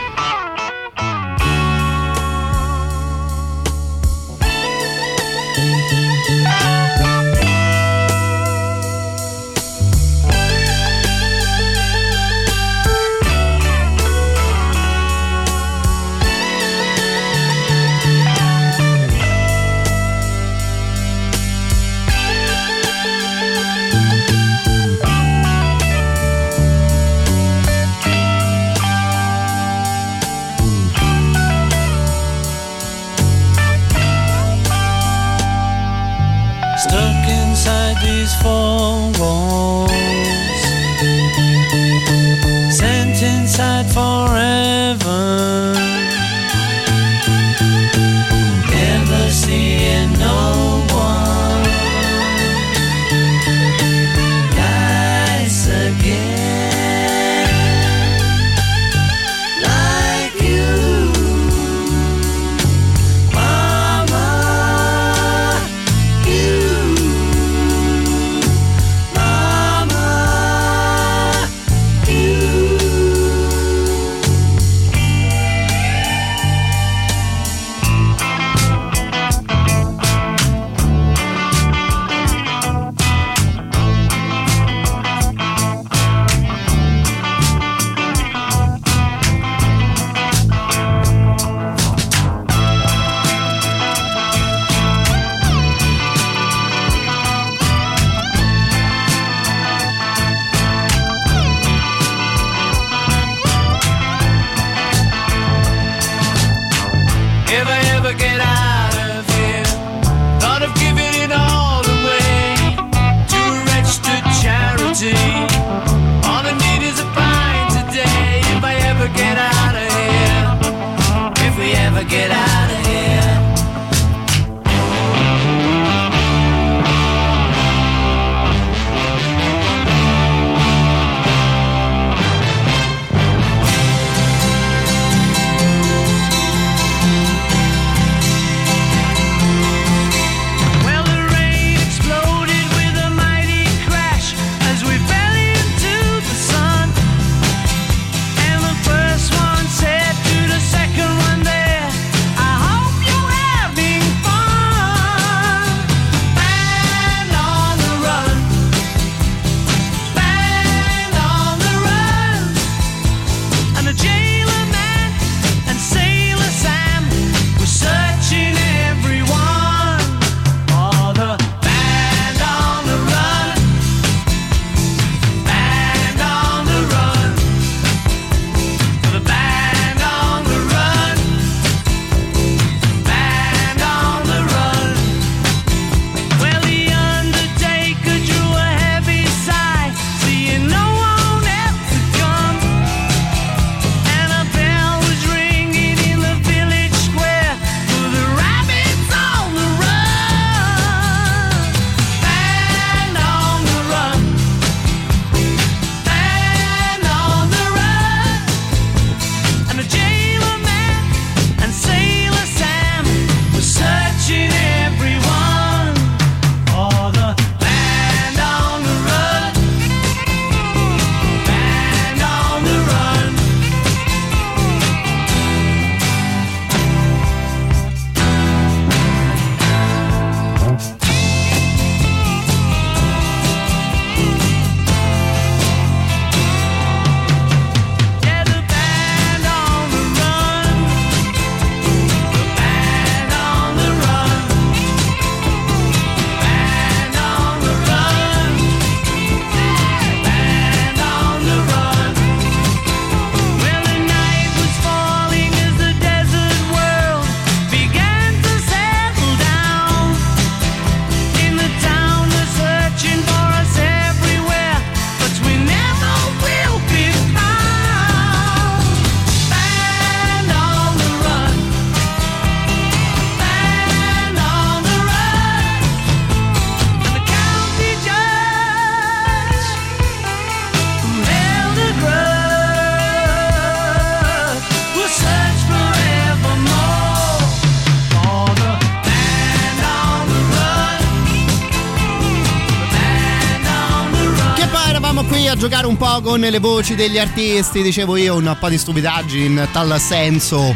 Con le voci degli artisti, dicevo io un po' di stupidaggini in tal senso.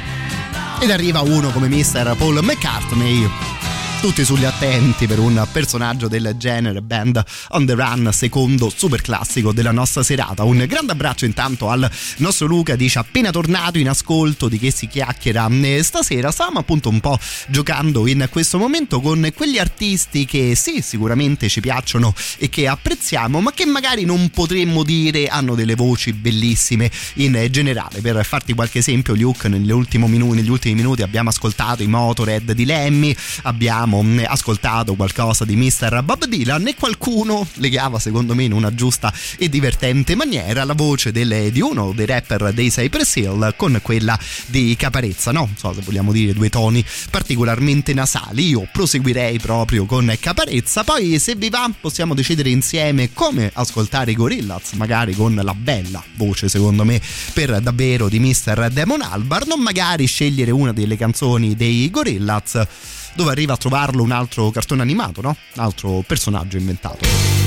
Ed arriva uno come Mr. Paul McCartney. Tutti sugli attenti per un personaggio del genere, band on the run, secondo super classico della nostra serata. Un grande abbraccio intanto al nostro Luca, dice appena tornato in ascolto di che si chiacchiera stasera. Stavamo appunto un po' giocando in questo momento con quegli artisti che sì, sicuramente ci piacciono e che apprezziamo, ma che magari non potremmo dire hanno delle voci bellissime in generale. Per farti qualche esempio, Luke, negli minuti, negli ultimi minuti abbiamo ascoltato i Motorhead di Lemmy, abbiamo mm, ascoltato qualcosa di Mr. Bob Dylan e qualcuno legava secondo me in una giusta e divertente maniera la voce delle- di uno dei rapper dei Cypress Hill con quella di Caparezza, no? Non so se vogliamo dire due toni particolarmente nasali. Io proseguirei proprio con Caparezza, poi se vi va possiamo decidere insieme come ascoltare i Gorillaz, magari con la bella voce secondo me per davvero di Mr. Demon Albar, non magari scegliere una delle canzoni dei Gorillaz dove arriva a trovarlo un altro cartone animato, no? Un altro personaggio inventato.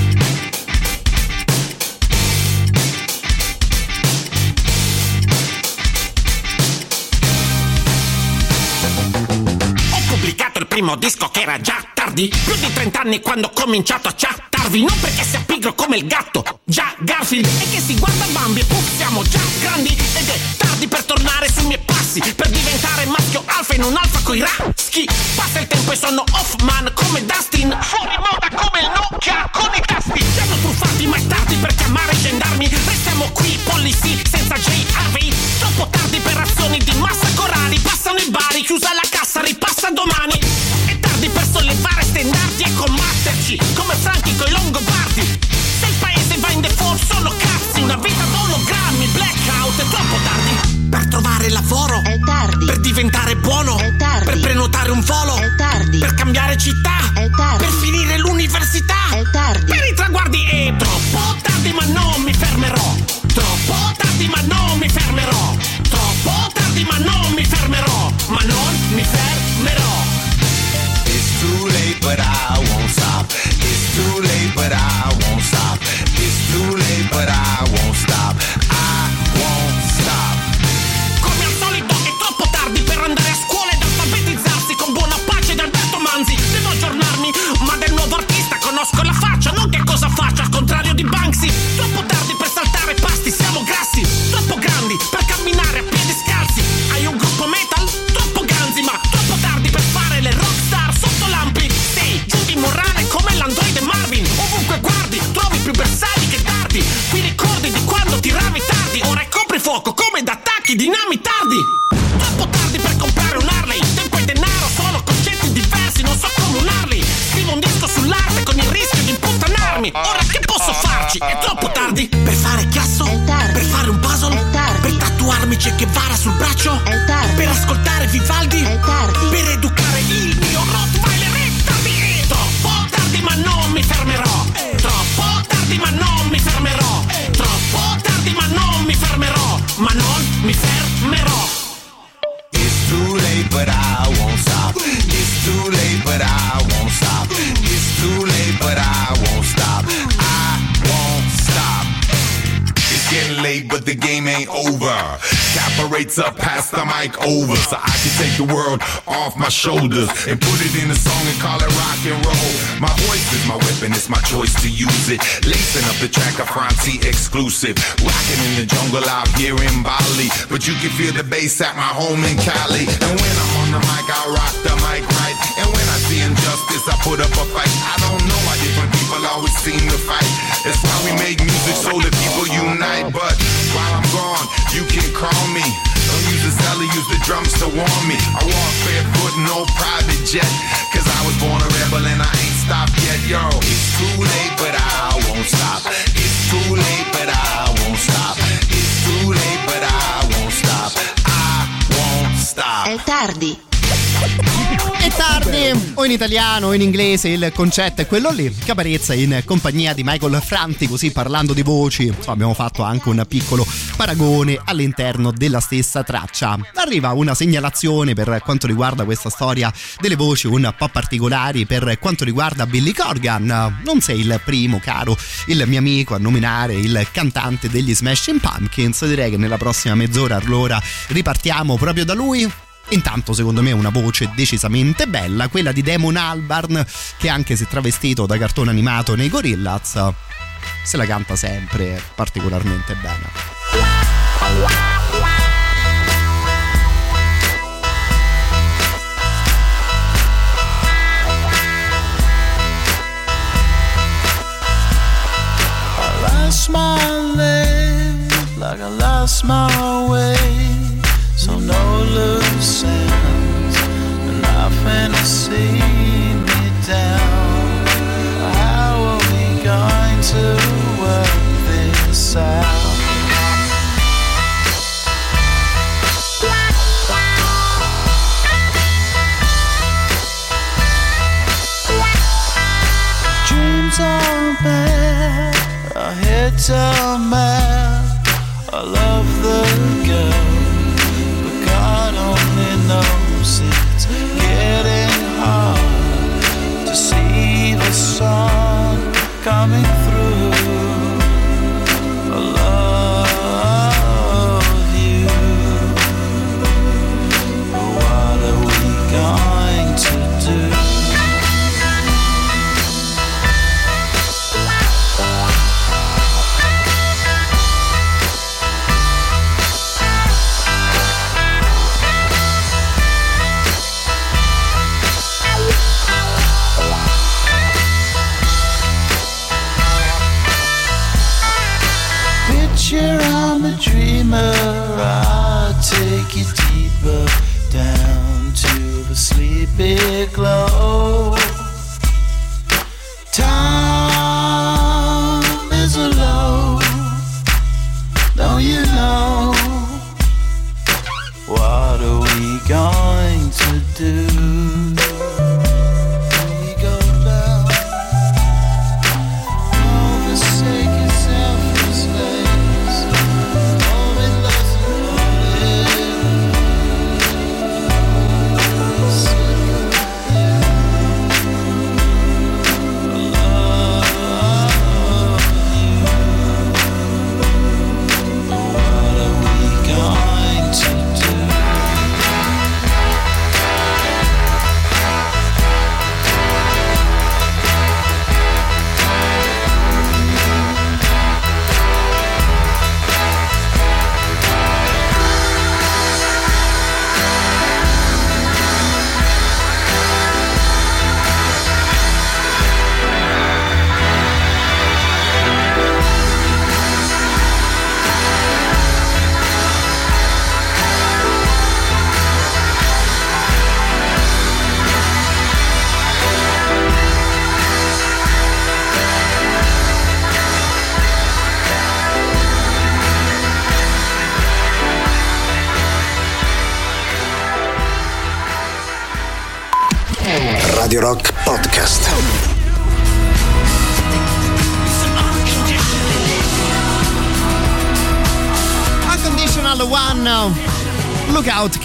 Il primo disco che era già tardi. Più di 30 anni quando ho cominciato a chattarvi. Non perché sia pigro come il gatto, già Garfield. E che si guarda Bambi e puff siamo già grandi. Ed è tardi per tornare sui miei passi Per diventare maschio alfa e non alfa coi raschi. Passa il tempo e sono off man come Dustin. Fuori moda come il Nokia con i tasti. Ci hanno truffati ma è tardi per chiamare i gendarmi. Restiamo qui, policy, senza JRV Troppo tardi per azioni di massa corali. Passano i bari, chiusa la cassa, ripassa domani È tardi per sollevare stendardi e combatterci Come Franchi coi Longobardi. Se il paese va in default sono cazzi Una vita d'ologrammi, blackout, è troppo tardi. Per trovare lavoro È tardi. Per diventare buono È tardi. Per prenotare un volo È tardi. Per cambiare città È tardi. Per finire l'università. È tardi. Per i traguardi è troppo tardi ma non mi fermerò. Troppo tardi ma non mi fermerò. Troppo tardi ma non mi fermerò but I won't stop. Come al solito è troppo tardi per andare a scuola ed alfabetizzarsi con buona pace da Alberto Manzi. Devo aggiornarmi, ma del nuovo artista conosco la faccia, non che cosa faccia, al contrario di Banksy. Mic over, so I can take the world off my shoulders and put it in a song and call it rock and roll. My voice is my weapon, it's my choice to use it. Lacing up the track of Francie exclusive. Rocking in the jungle out here in Bali, but you can feel the bass at my home in Cali. And when I'm on the mic, I rock the mic right. And see injustice, I put up a fight. I don't know why different people always seem to fight. That's why we make music so that people unite. But while I'm gone, you can call me. Don't use the celly, use the drums to warm me. I walk barefoot, no private jet. Cause I was born a rebel and I ain't stopped yet, yo. It's too late, but I won't stop. It's too late, but I won't stop. It's too late, but I won't stop. I won't stop. È tardi. È tardi. o in italiano o in inglese il concetto è quello lì. Caparezza in compagnia di Michael Franti, così parlando di voci, insomma, abbiamo fatto anche un piccolo paragone all'interno della stessa traccia. Arriva una segnalazione per quanto riguarda questa storia delle voci un po' particolari per quanto riguarda Billy Corgan. Non sei il primo, caro, il mio amico a nominare il cantante degli Smashing Pumpkins. Direi che nella prossima mezz'ora allora ripartiamo proprio da lui. Intanto secondo me una voce decisamente bella, quella di Damon Albarn, che anche se travestito da cartone animato nei Gorillaz, se la canta sempre particolarmente bene. Lost my leg like I lost my way. So no loose ends, and nothing to see me down. How are we going to work this out? Heads are mad. I love the girl, it's getting hard to see the sun coming through. big love.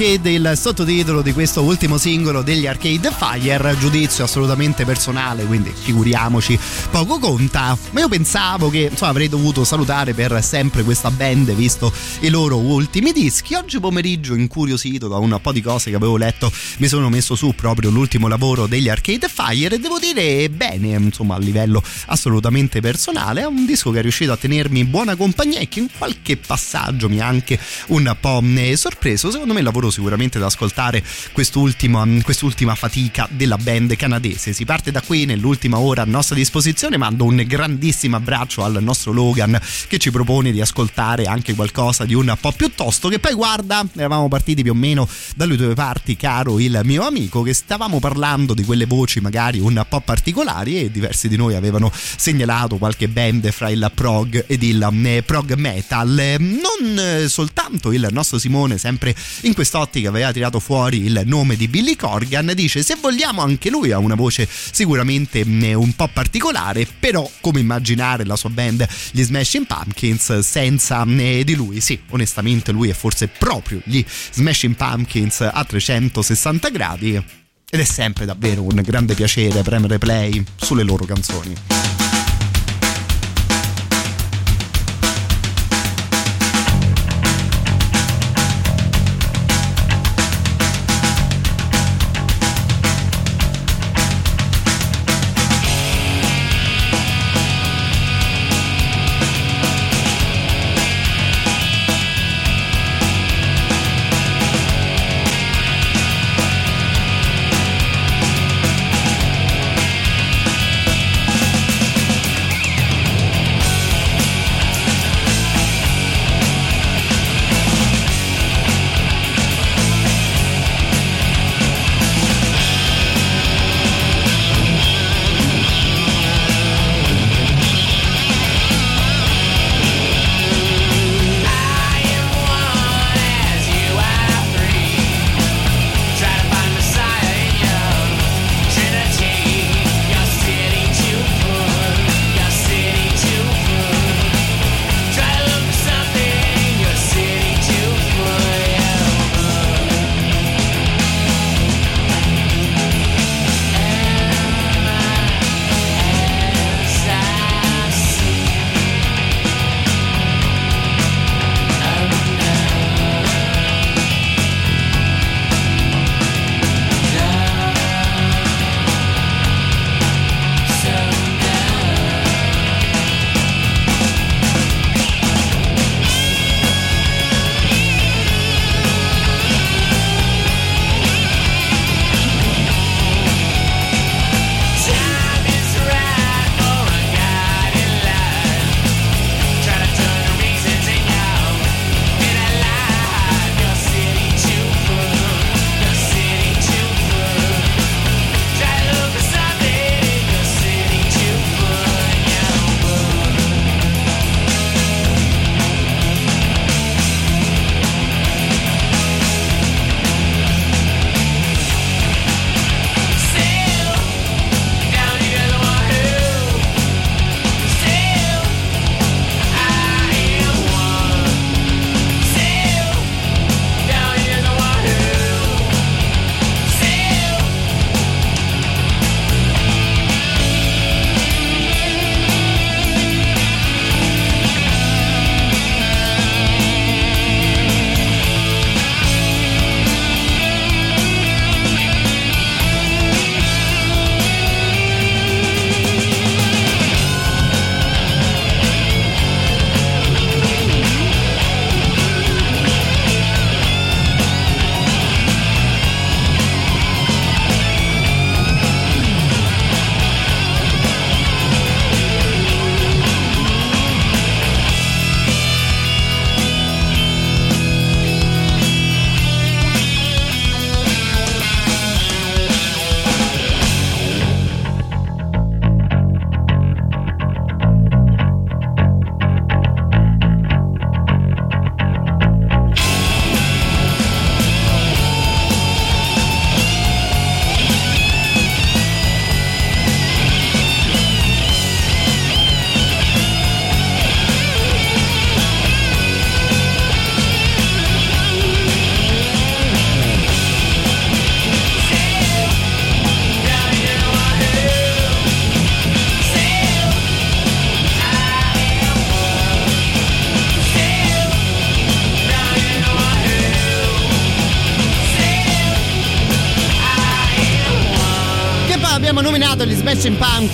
Kid, il sottotitolo di questo ultimo singolo degli Arcade Fire, giudizio assolutamente personale, quindi figuriamoci, poco conta. Ma io pensavo che insomma, avrei dovuto salutare per sempre questa band, visto i loro ultimi dischi. Oggi pomeriggio, incuriosito da un po' di cose che avevo letto, mi sono messo su proprio l'ultimo lavoro degli Arcade Fire e devo dire bene, insomma, a livello assolutamente personale. È un disco che è riuscito a tenermi in buona compagnia e che in qualche passaggio mi ha anche un po' eh, sorpreso. Secondo me il lavoro sicuramente da ascoltare quest'ultima, quest'ultima fatica della band canadese. Si parte da qui nell'ultima ora a nostra disposizione. Mando un grandissimo abbraccio al nostro Logan che ci propone di ascoltare anche qualcosa di un po' più tosto. Che poi guarda, eravamo partiti più o meno dalle tue parti, caro il mio amico, che stavamo parlando di quelle voci magari un po' particolari e diversi di noi avevano segnalato qualche band fra il prog ed il eh, prog metal. Non soltanto il nostro Simone, sempre in quest'ottica aveva tirato fuori il nome di Billy Corgan, dice se vogliamo anche lui ha una voce sicuramente mh, un po' particolare, però come immaginare la sua band gli Smashing Pumpkins senza mh, di lui? Sì, onestamente lui è forse proprio gli Smashing Pumpkins a 360 gradi ed è sempre davvero un grande piacere premere play sulle loro canzoni.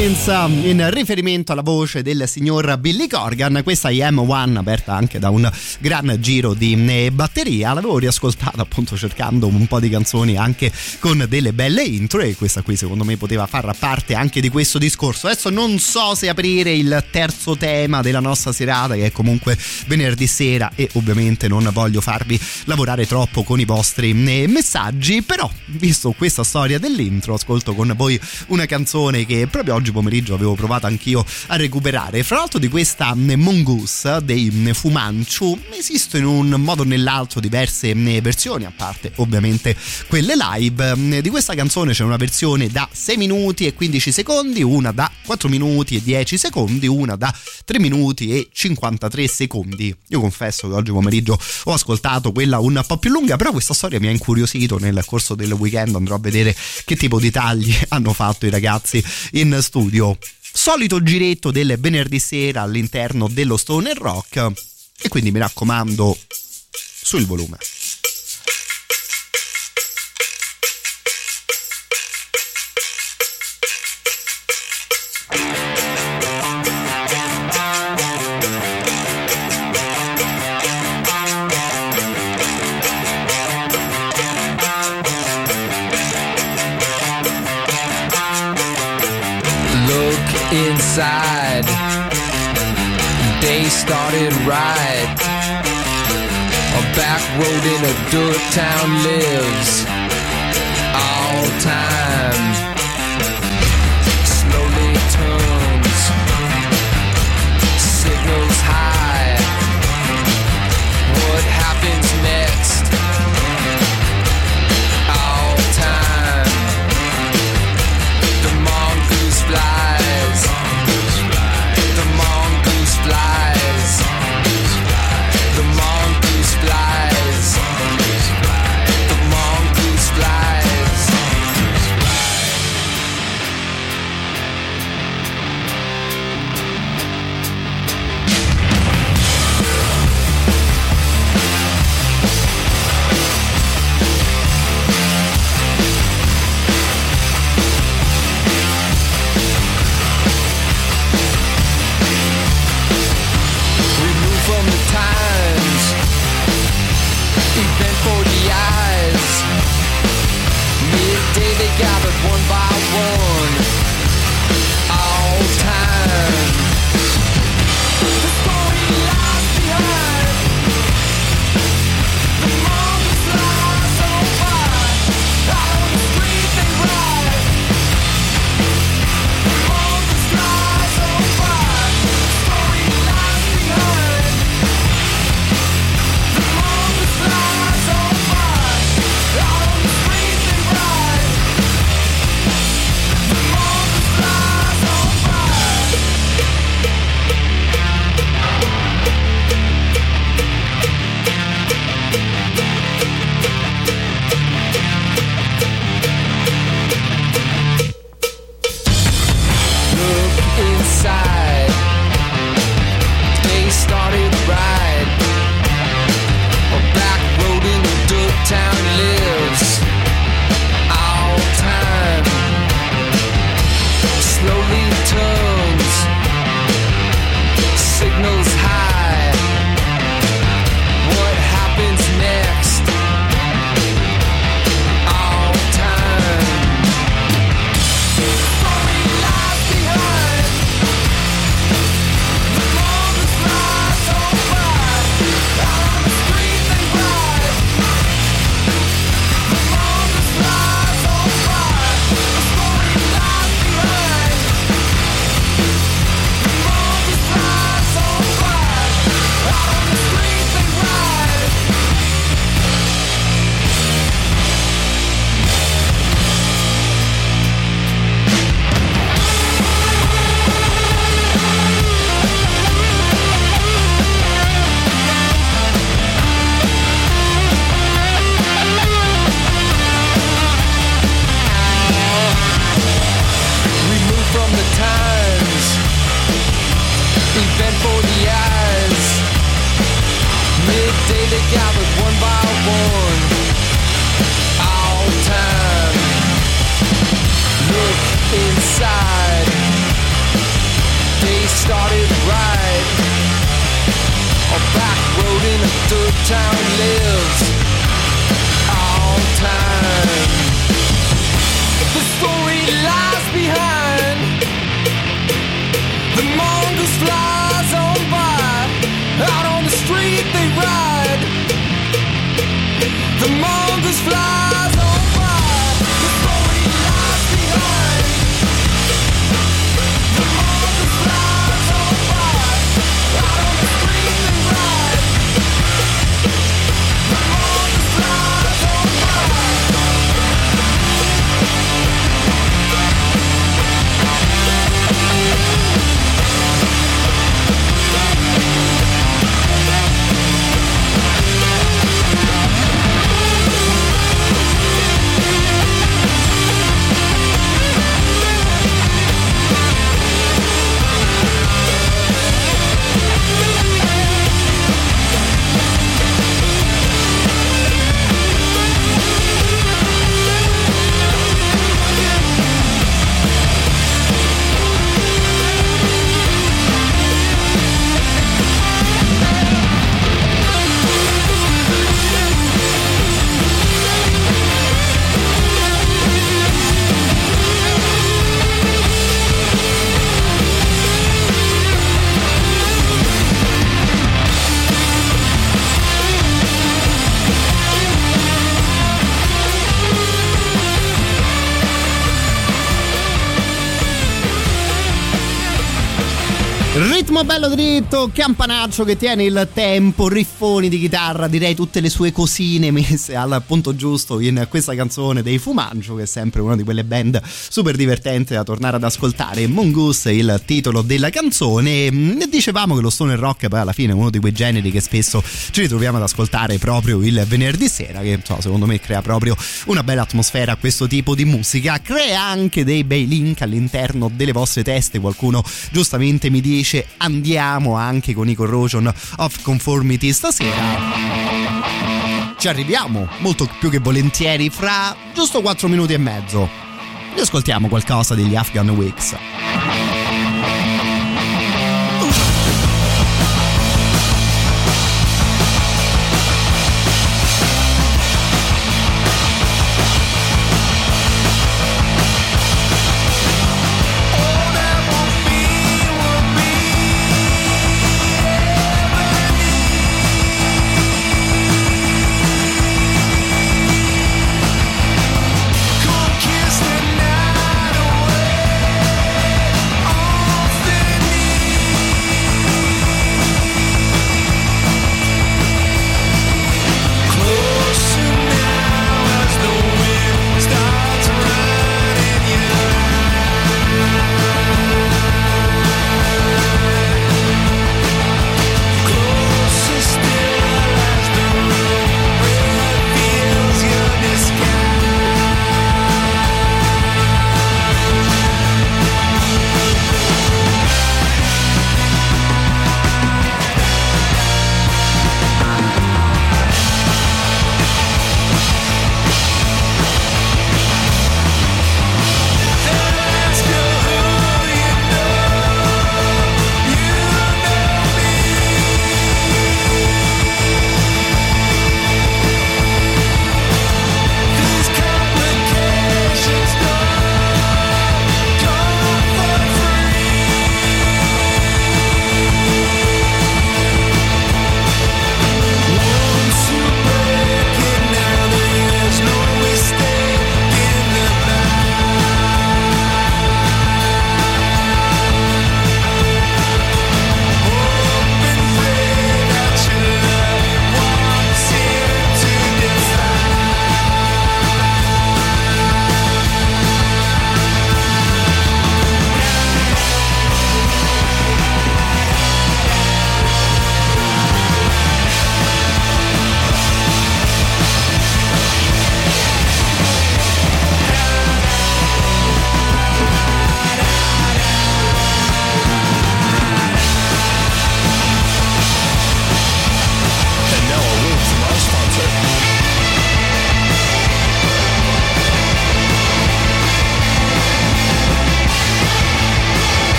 Um, in riferimento alla voce del signor Billy Corgan. Questa è M1, aperta anche da un gran giro di eh, batteria. L'avevo riascoltata appunto cercando un po' di canzoni anche con delle belle intro e questa qui secondo me poteva far parte anche di questo discorso. Adesso non so se aprire il terzo tema della nostra serata che è comunque venerdì sera e ovviamente non voglio farvi lavorare troppo con i vostri eh, messaggi, però visto questa storia dell'intro ascolto con voi una canzone che proprio oggi pomeriggio avevo provato anch'io a recuperare. Fra l'altro di questa mm, Mongoose dei mm, Fumanchu esistono in un modo o nell'altro diverse mm, versioni, a parte ovviamente quelle live. Di questa canzone c'è una versione da 6 minuti e 15 secondi, una da 4 minuti e 10 secondi, una da 3 minuti e 53 secondi. Io confesso che oggi pomeriggio ho ascoltato quella un po' più lunga, però questa storia mi ha incuriosito nel corso del weekend, andrò a vedere che tipo di tagli hanno fatto i ragazzi in studio. Solito giretto del venerdì sera all'interno dello Stoner Rock e quindi mi raccomando sul volume. Started right. A back road in a dirt town lives all time. Bello dritto, campanaccio che tiene il tempo, riffoni di chitarra, direi tutte le sue cosine messe al punto giusto in questa canzone dei Fumangio, che è sempre una di quelle band super divertente da tornare ad ascoltare. Mongoose è il titolo della canzone. Ne dicevamo che lo stoner rock poi alla fine è uno di quei generi che spesso ci ritroviamo ad ascoltare proprio il venerdì sera, che insomma, secondo me crea proprio una bella atmosfera a questo tipo di musica. Crea anche dei bei link all'interno delle vostre teste. Qualcuno giustamente mi dice andiamo anche con i corrosion of conformity stasera. Ci arriviamo molto più che volentieri fra giusto 4 minuti e mezzo. Riascoltiamo qualcosa degli Afghan Wigs.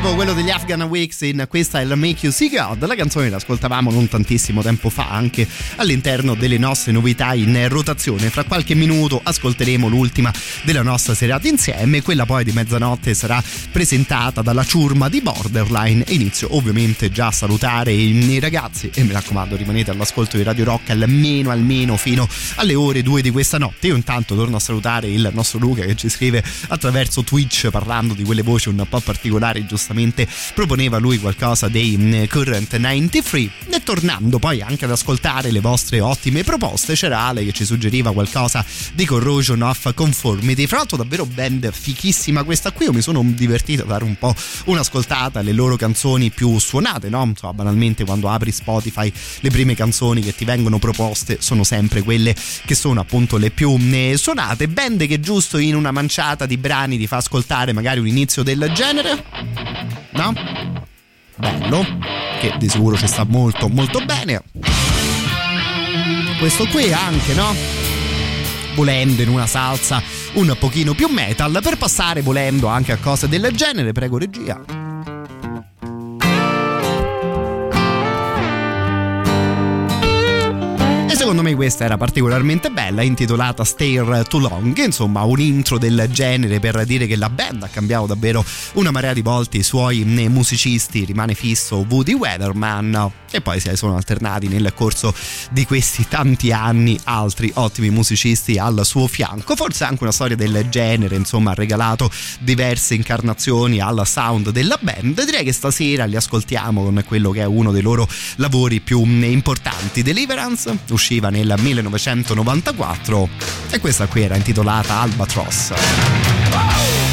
Progressivo, quello degli Afghan Weeks in questa è la Make You See God, la canzone l'ascoltavamo non tantissimo tempo fa anche all'interno delle nostre novità in rotazione. Fra qualche minuto ascolteremo l'ultima della nostra serata insieme, quella poi di mezzanotte sarà presentata dalla ciurma di Borderline inizio ovviamente già a salutare i ragazzi e mi raccomando rimanete all'ascolto di Radio Rock almeno almeno fino alle ore 2 di questa notte. Io intanto torno a salutare il nostro Luca che ci scrive attraverso Twitch parlando di quelle voci un po' particolari, giustamente proponeva lui qualcosa dei mm, Current 93 e tornando poi anche ad ascoltare le vostre ottime proposte c'era Ale che ci suggeriva qualcosa di Corrosion of Conformity. Fra l'altro davvero band fichissima questa qui io mi sono divertito a dare un po' un'ascoltata alle loro canzoni più suonate no? Insomma, banalmente quando apri Spotify le prime canzoni che ti vengono proposte sono sempre quelle che sono appunto le più mm, suonate. Band che giusto in una manciata di brani ti fa ascoltare magari un inizio del genere no? bello che di sicuro ci sta molto molto bene questo qui anche no? volendo in una salsa un pochino più metal per passare volendo anche a cose del genere prego regia secondo me questa era particolarmente bella, intitolata Stare Too Long, insomma un intro del genere per dire che la band ha cambiato davvero una marea di volte i suoi eh, musicisti, rimane fisso Woody Weatherman e poi si sono alternati nel corso di questi tanti anni altri ottimi musicisti al suo fianco, forse anche una storia del genere, insomma ha regalato diverse incarnazioni al sound della band, direi che stasera li ascoltiamo con quello che è uno dei loro lavori più mm, importanti, Deliverance, usciva nel 1994 e questa qui era intitolata Albatross. How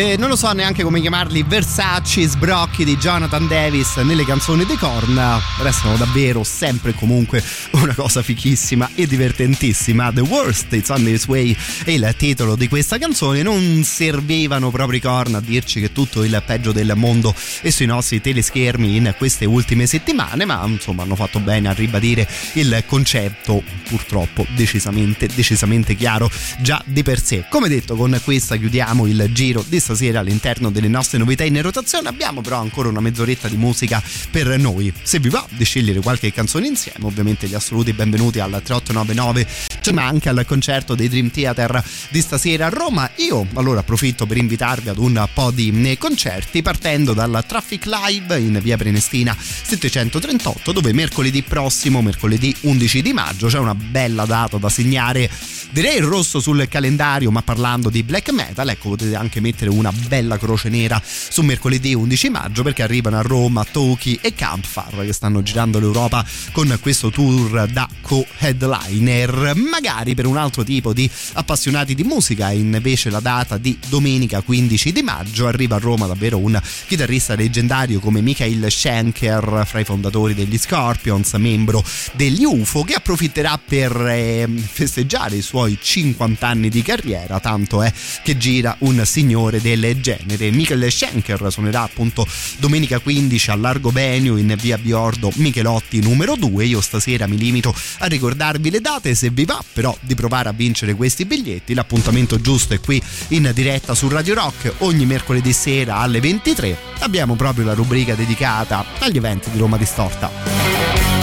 eh, non lo so neanche come chiamarli, versacci, sbrocchi di Jonathan Davis nelle canzoni dei Korn restano davvero sempre e comunque una cosa fichissima e divertentissima. The Worst It's on This Way è il titolo di questa canzone. Non servivano proprio i Korn a dirci che tutto il peggio del mondo è sui nostri teleschermi in queste ultime settimane, ma insomma hanno fatto bene a ribadire il concetto purtroppo decisamente, decisamente chiaro già di per sé. Come detto, con questa chiudiamo il giro di stasera all'interno delle nostre novità in rotazione. Abbiamo però ancora una mezz'oretta di musica per noi. Se vi va di scegliere qualche canzone insieme, ovviamente gli assoluti benvenuti al 3899, cioè, ma anche al concerto dei Dream Theater di stasera a Roma. Io allora approfitto per invitarvi ad un po' di concerti partendo dal Traffic Live in via Prenestina 738 dove mercoledì prossimo, mercoledì 11 di maggio, c'è una bella data da segnare direi il rosso sul calendario ma parlando di black metal ecco potete anche mettere una bella croce nera su mercoledì 11 maggio perché arrivano a Roma Toki e Campfire che stanno girando l'Europa con questo tour da co-headliner magari per un altro tipo di appassionati di musica. Invece la data di domenica 15 di maggio arriva a Roma davvero un chitarrista leggendario come Michael Schenker fra i fondatori degli Scorpions membro degli UFO che approfitterà per eh, festeggiare i suoi 50 anni di carriera. Tanto è che gira un signore del genere. Michael Schenker suonerà appunto domenica 15 al Largo Venue in via Biordo Michelotti numero 2 io stasera mi limito a ricordarvi le date se vi va però di provare a vincere questi biglietti. L'appuntamento giusto è qui in diretta su Radio Rock ogni mercoledì sera alle 23 abbiamo proprio la rubrica dedicata agli eventi di Roma Distorta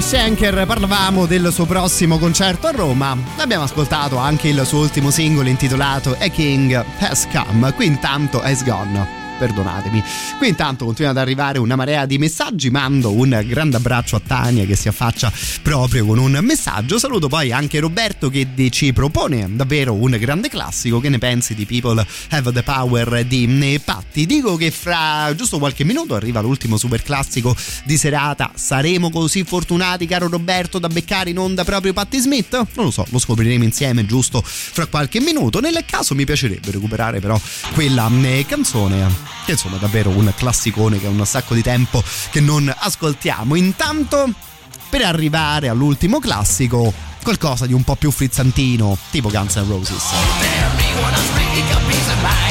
Schenker parlavamo del suo prossimo concerto a Roma. Abbiamo ascoltato anche il suo ultimo singolo intitolato A King Has Come. Qui intanto Has Gone. Perdonatemi. Qui intanto continua ad arrivare una marea di messaggi. Mando un grande abbraccio a Tania che si affaccia proprio con un messaggio. Saluto poi anche Roberto che ci propone davvero un grande classico. Che ne pensi di People Have the Power di Patti? Dico che fra giusto qualche minuto arriva l'ultimo super classico di serata. Saremo così fortunati, caro Roberto, da beccare in onda proprio Patti Smith? Non lo so, lo scopriremo insieme giusto fra qualche minuto. Nel caso mi piacerebbe recuperare però quella eh, canzone che insomma è davvero un classicone che è un sacco di tempo che non ascoltiamo. Intanto, per arrivare all'ultimo classico, qualcosa di un po' più frizzantino, tipo Guns N' Roses. But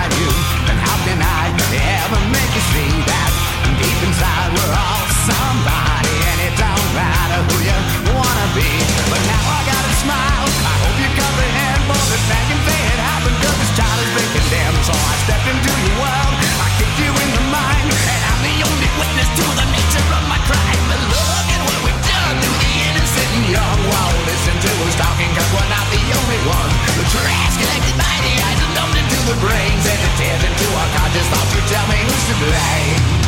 brains and it tears into our conscious thoughts. you tell me who's to blame?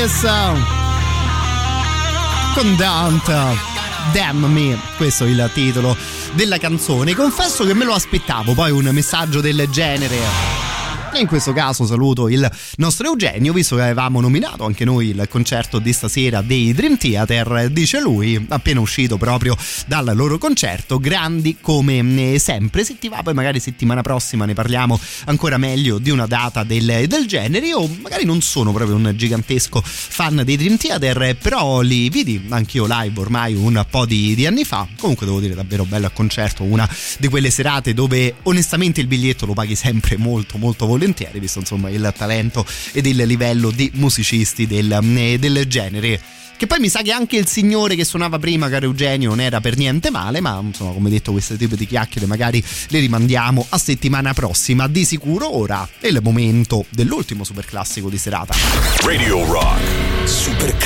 Roses con Don't Damn Me, questo è il titolo della canzone. Confesso che me lo aspettavo poi un messaggio del genere. E in questo caso saluto il nostro Eugenio, visto che avevamo nominato anche noi il concerto di stasera dei Dream Theater, dice lui, appena uscito proprio dal loro concerto, grandi come eh, sempre. Se ti va, poi magari settimana prossima ne parliamo ancora meglio di una data del, del genere. Io magari non sono proprio un gigantesco fan dei Dream Theater, però li vidi anch'io live ormai un po' di, di anni fa. Comunque devo dire davvero bello al concerto, una di quelle serate dove onestamente il biglietto lo paghi sempre molto molto volentieri, visto insomma il talento ed il livello di musicisti del, eh, del genere. Che poi mi sa che anche il signore che suonava prima, caro Eugenio, non era per niente male, ma insomma, come detto, questo tipo di chiacchiere magari le rimandiamo a settimana prossima. Di sicuro ora è il momento dell'ultimo super classico di serata. Radio Rock. Super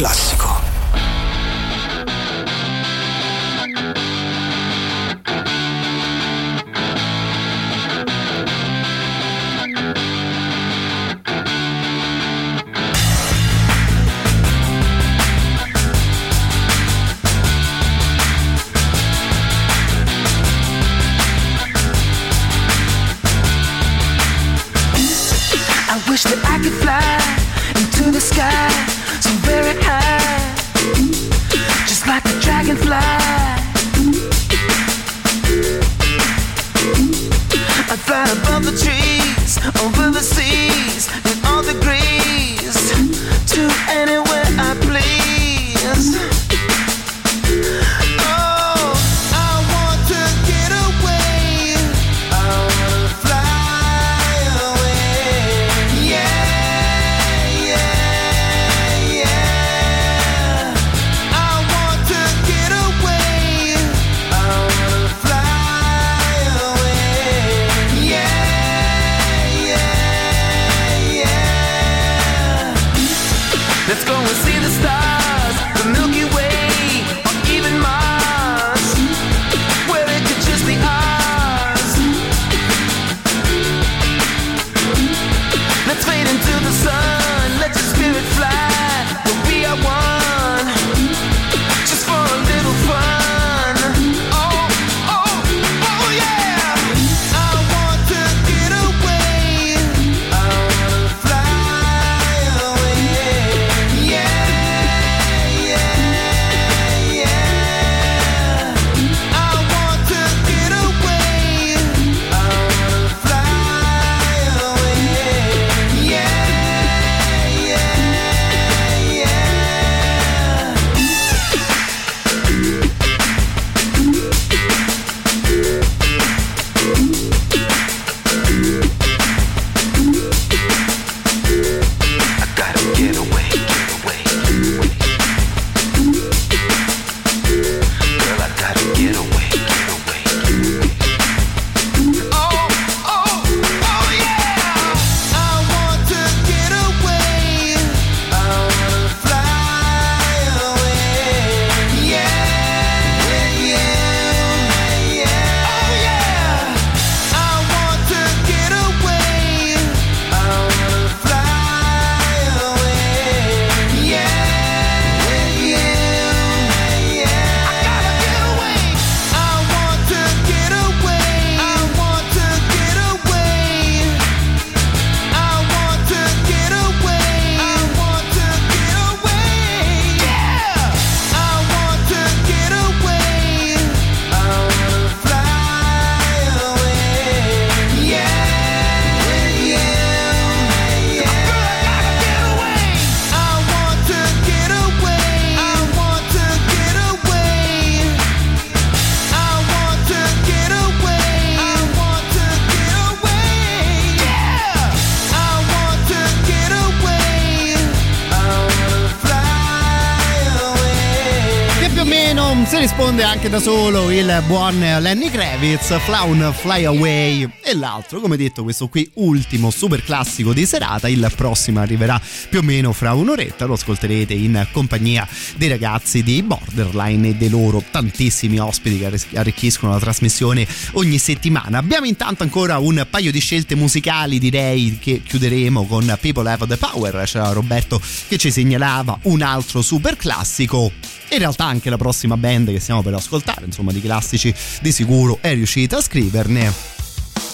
anche da solo il buon Lenny Kravitz, Flaun Fly Away e l'altro, come detto, questo qui ultimo super classico di serata, il prossimo arriverà più o meno fra un'oretta, lo ascolterete in compagnia dei ragazzi di Borderline e dei loro tantissimi ospiti che arricchiscono la trasmissione ogni settimana. Abbiamo intanto ancora un paio di scelte musicali, direi che chiuderemo con People Have the Power, c'era Roberto che ci segnalava un altro super classico. In realtà anche la prossima band che stiamo per ascoltare, insomma di classici di sicuro è riuscita a scriverne.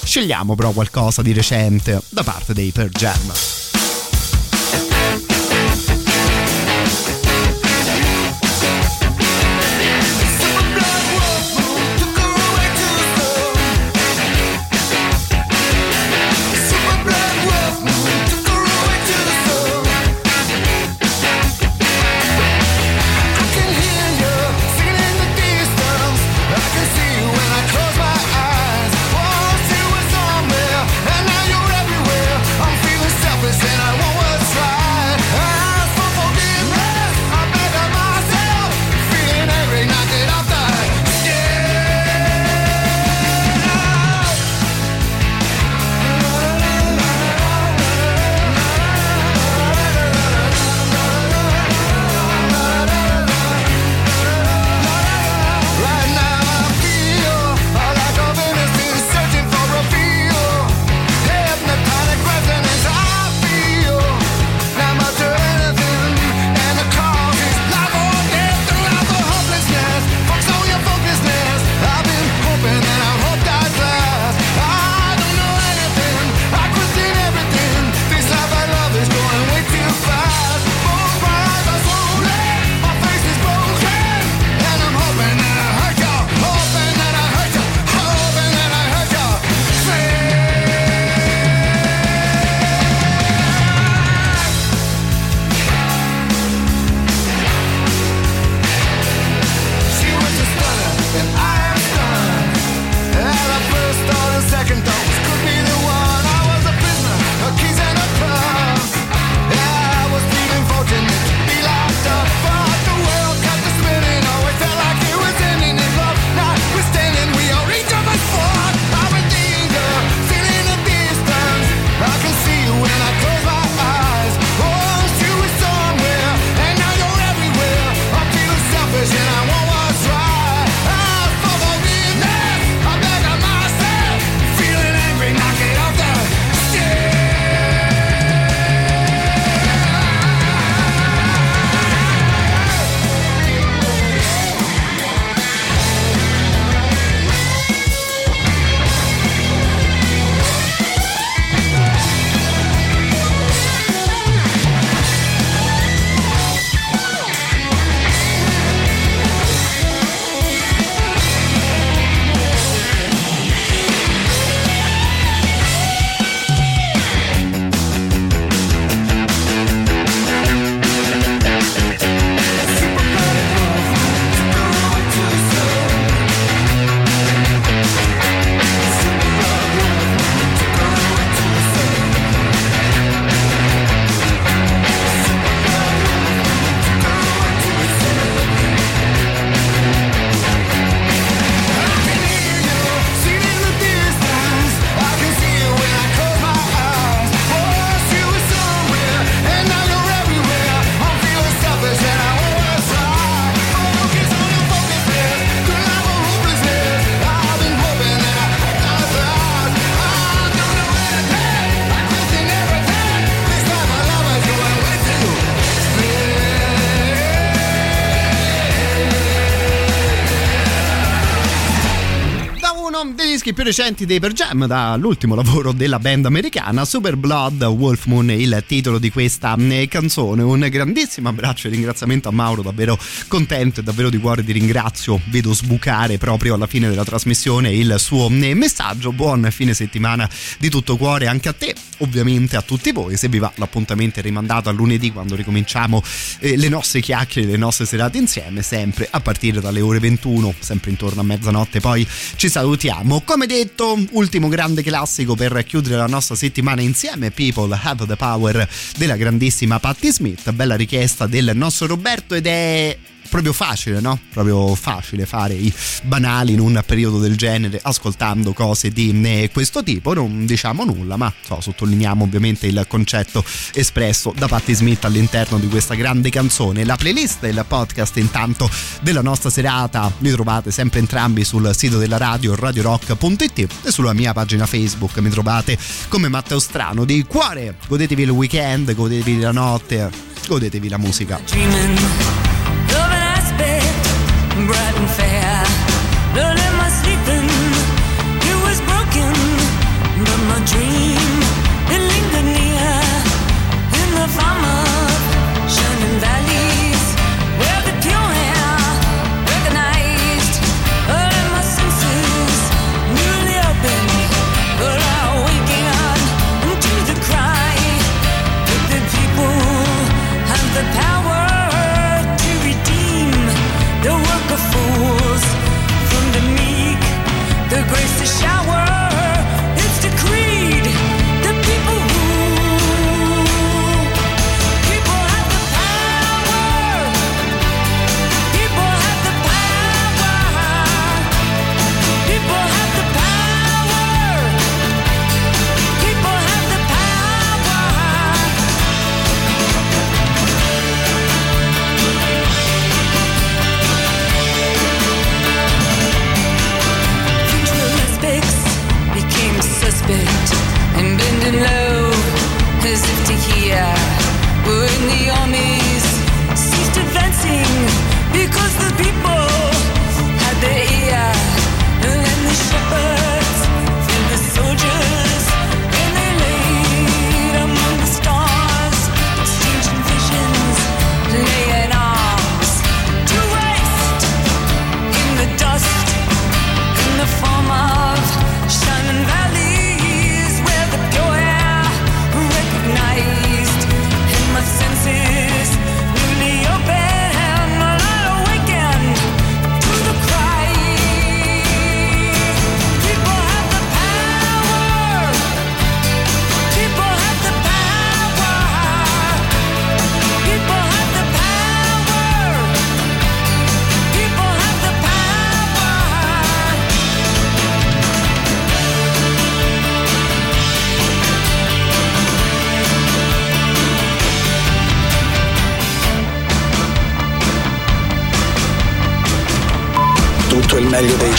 Scegliamo però qualcosa di recente da parte dei Per Jam. Dischi più recenti dei Per Jam, dall'ultimo lavoro della band americana, Super Blood Wolf Moon, il titolo di questa eh, canzone. Un grandissimo abbraccio e ringraziamento a Mauro, davvero contento e davvero di cuore ti ringrazio. Vedo sbucare proprio alla fine della trasmissione il suo eh, messaggio. Buon fine settimana di tutto cuore anche a te, ovviamente a tutti voi. Se vi va, l'appuntamento è rimandato a lunedì quando ricominciamo eh, le nostre chiacchiere, le nostre serate insieme, sempre a partire dalle ore 21, sempre intorno a mezzanotte. Poi ci salutiamo. Come detto, ultimo grande classico per chiudere la nostra settimana insieme, People Have the Power della grandissima Patti Smith, bella richiesta del nostro Roberto ed è proprio facile, no? Proprio facile fare i banali in un periodo del genere ascoltando cose di eh, questo tipo. Non diciamo nulla, ma so, sottolineiamo ovviamente il concetto espresso da Patti Smith all'interno di questa grande canzone. La playlist e il podcast intanto della nostra serata li trovate sempre entrambi sul sito della radio radiorock.it e sulla mia pagina Facebook mi trovate come Matteo Strano di cuore. Godetevi il weekend, godetevi la notte, godetevi la musica.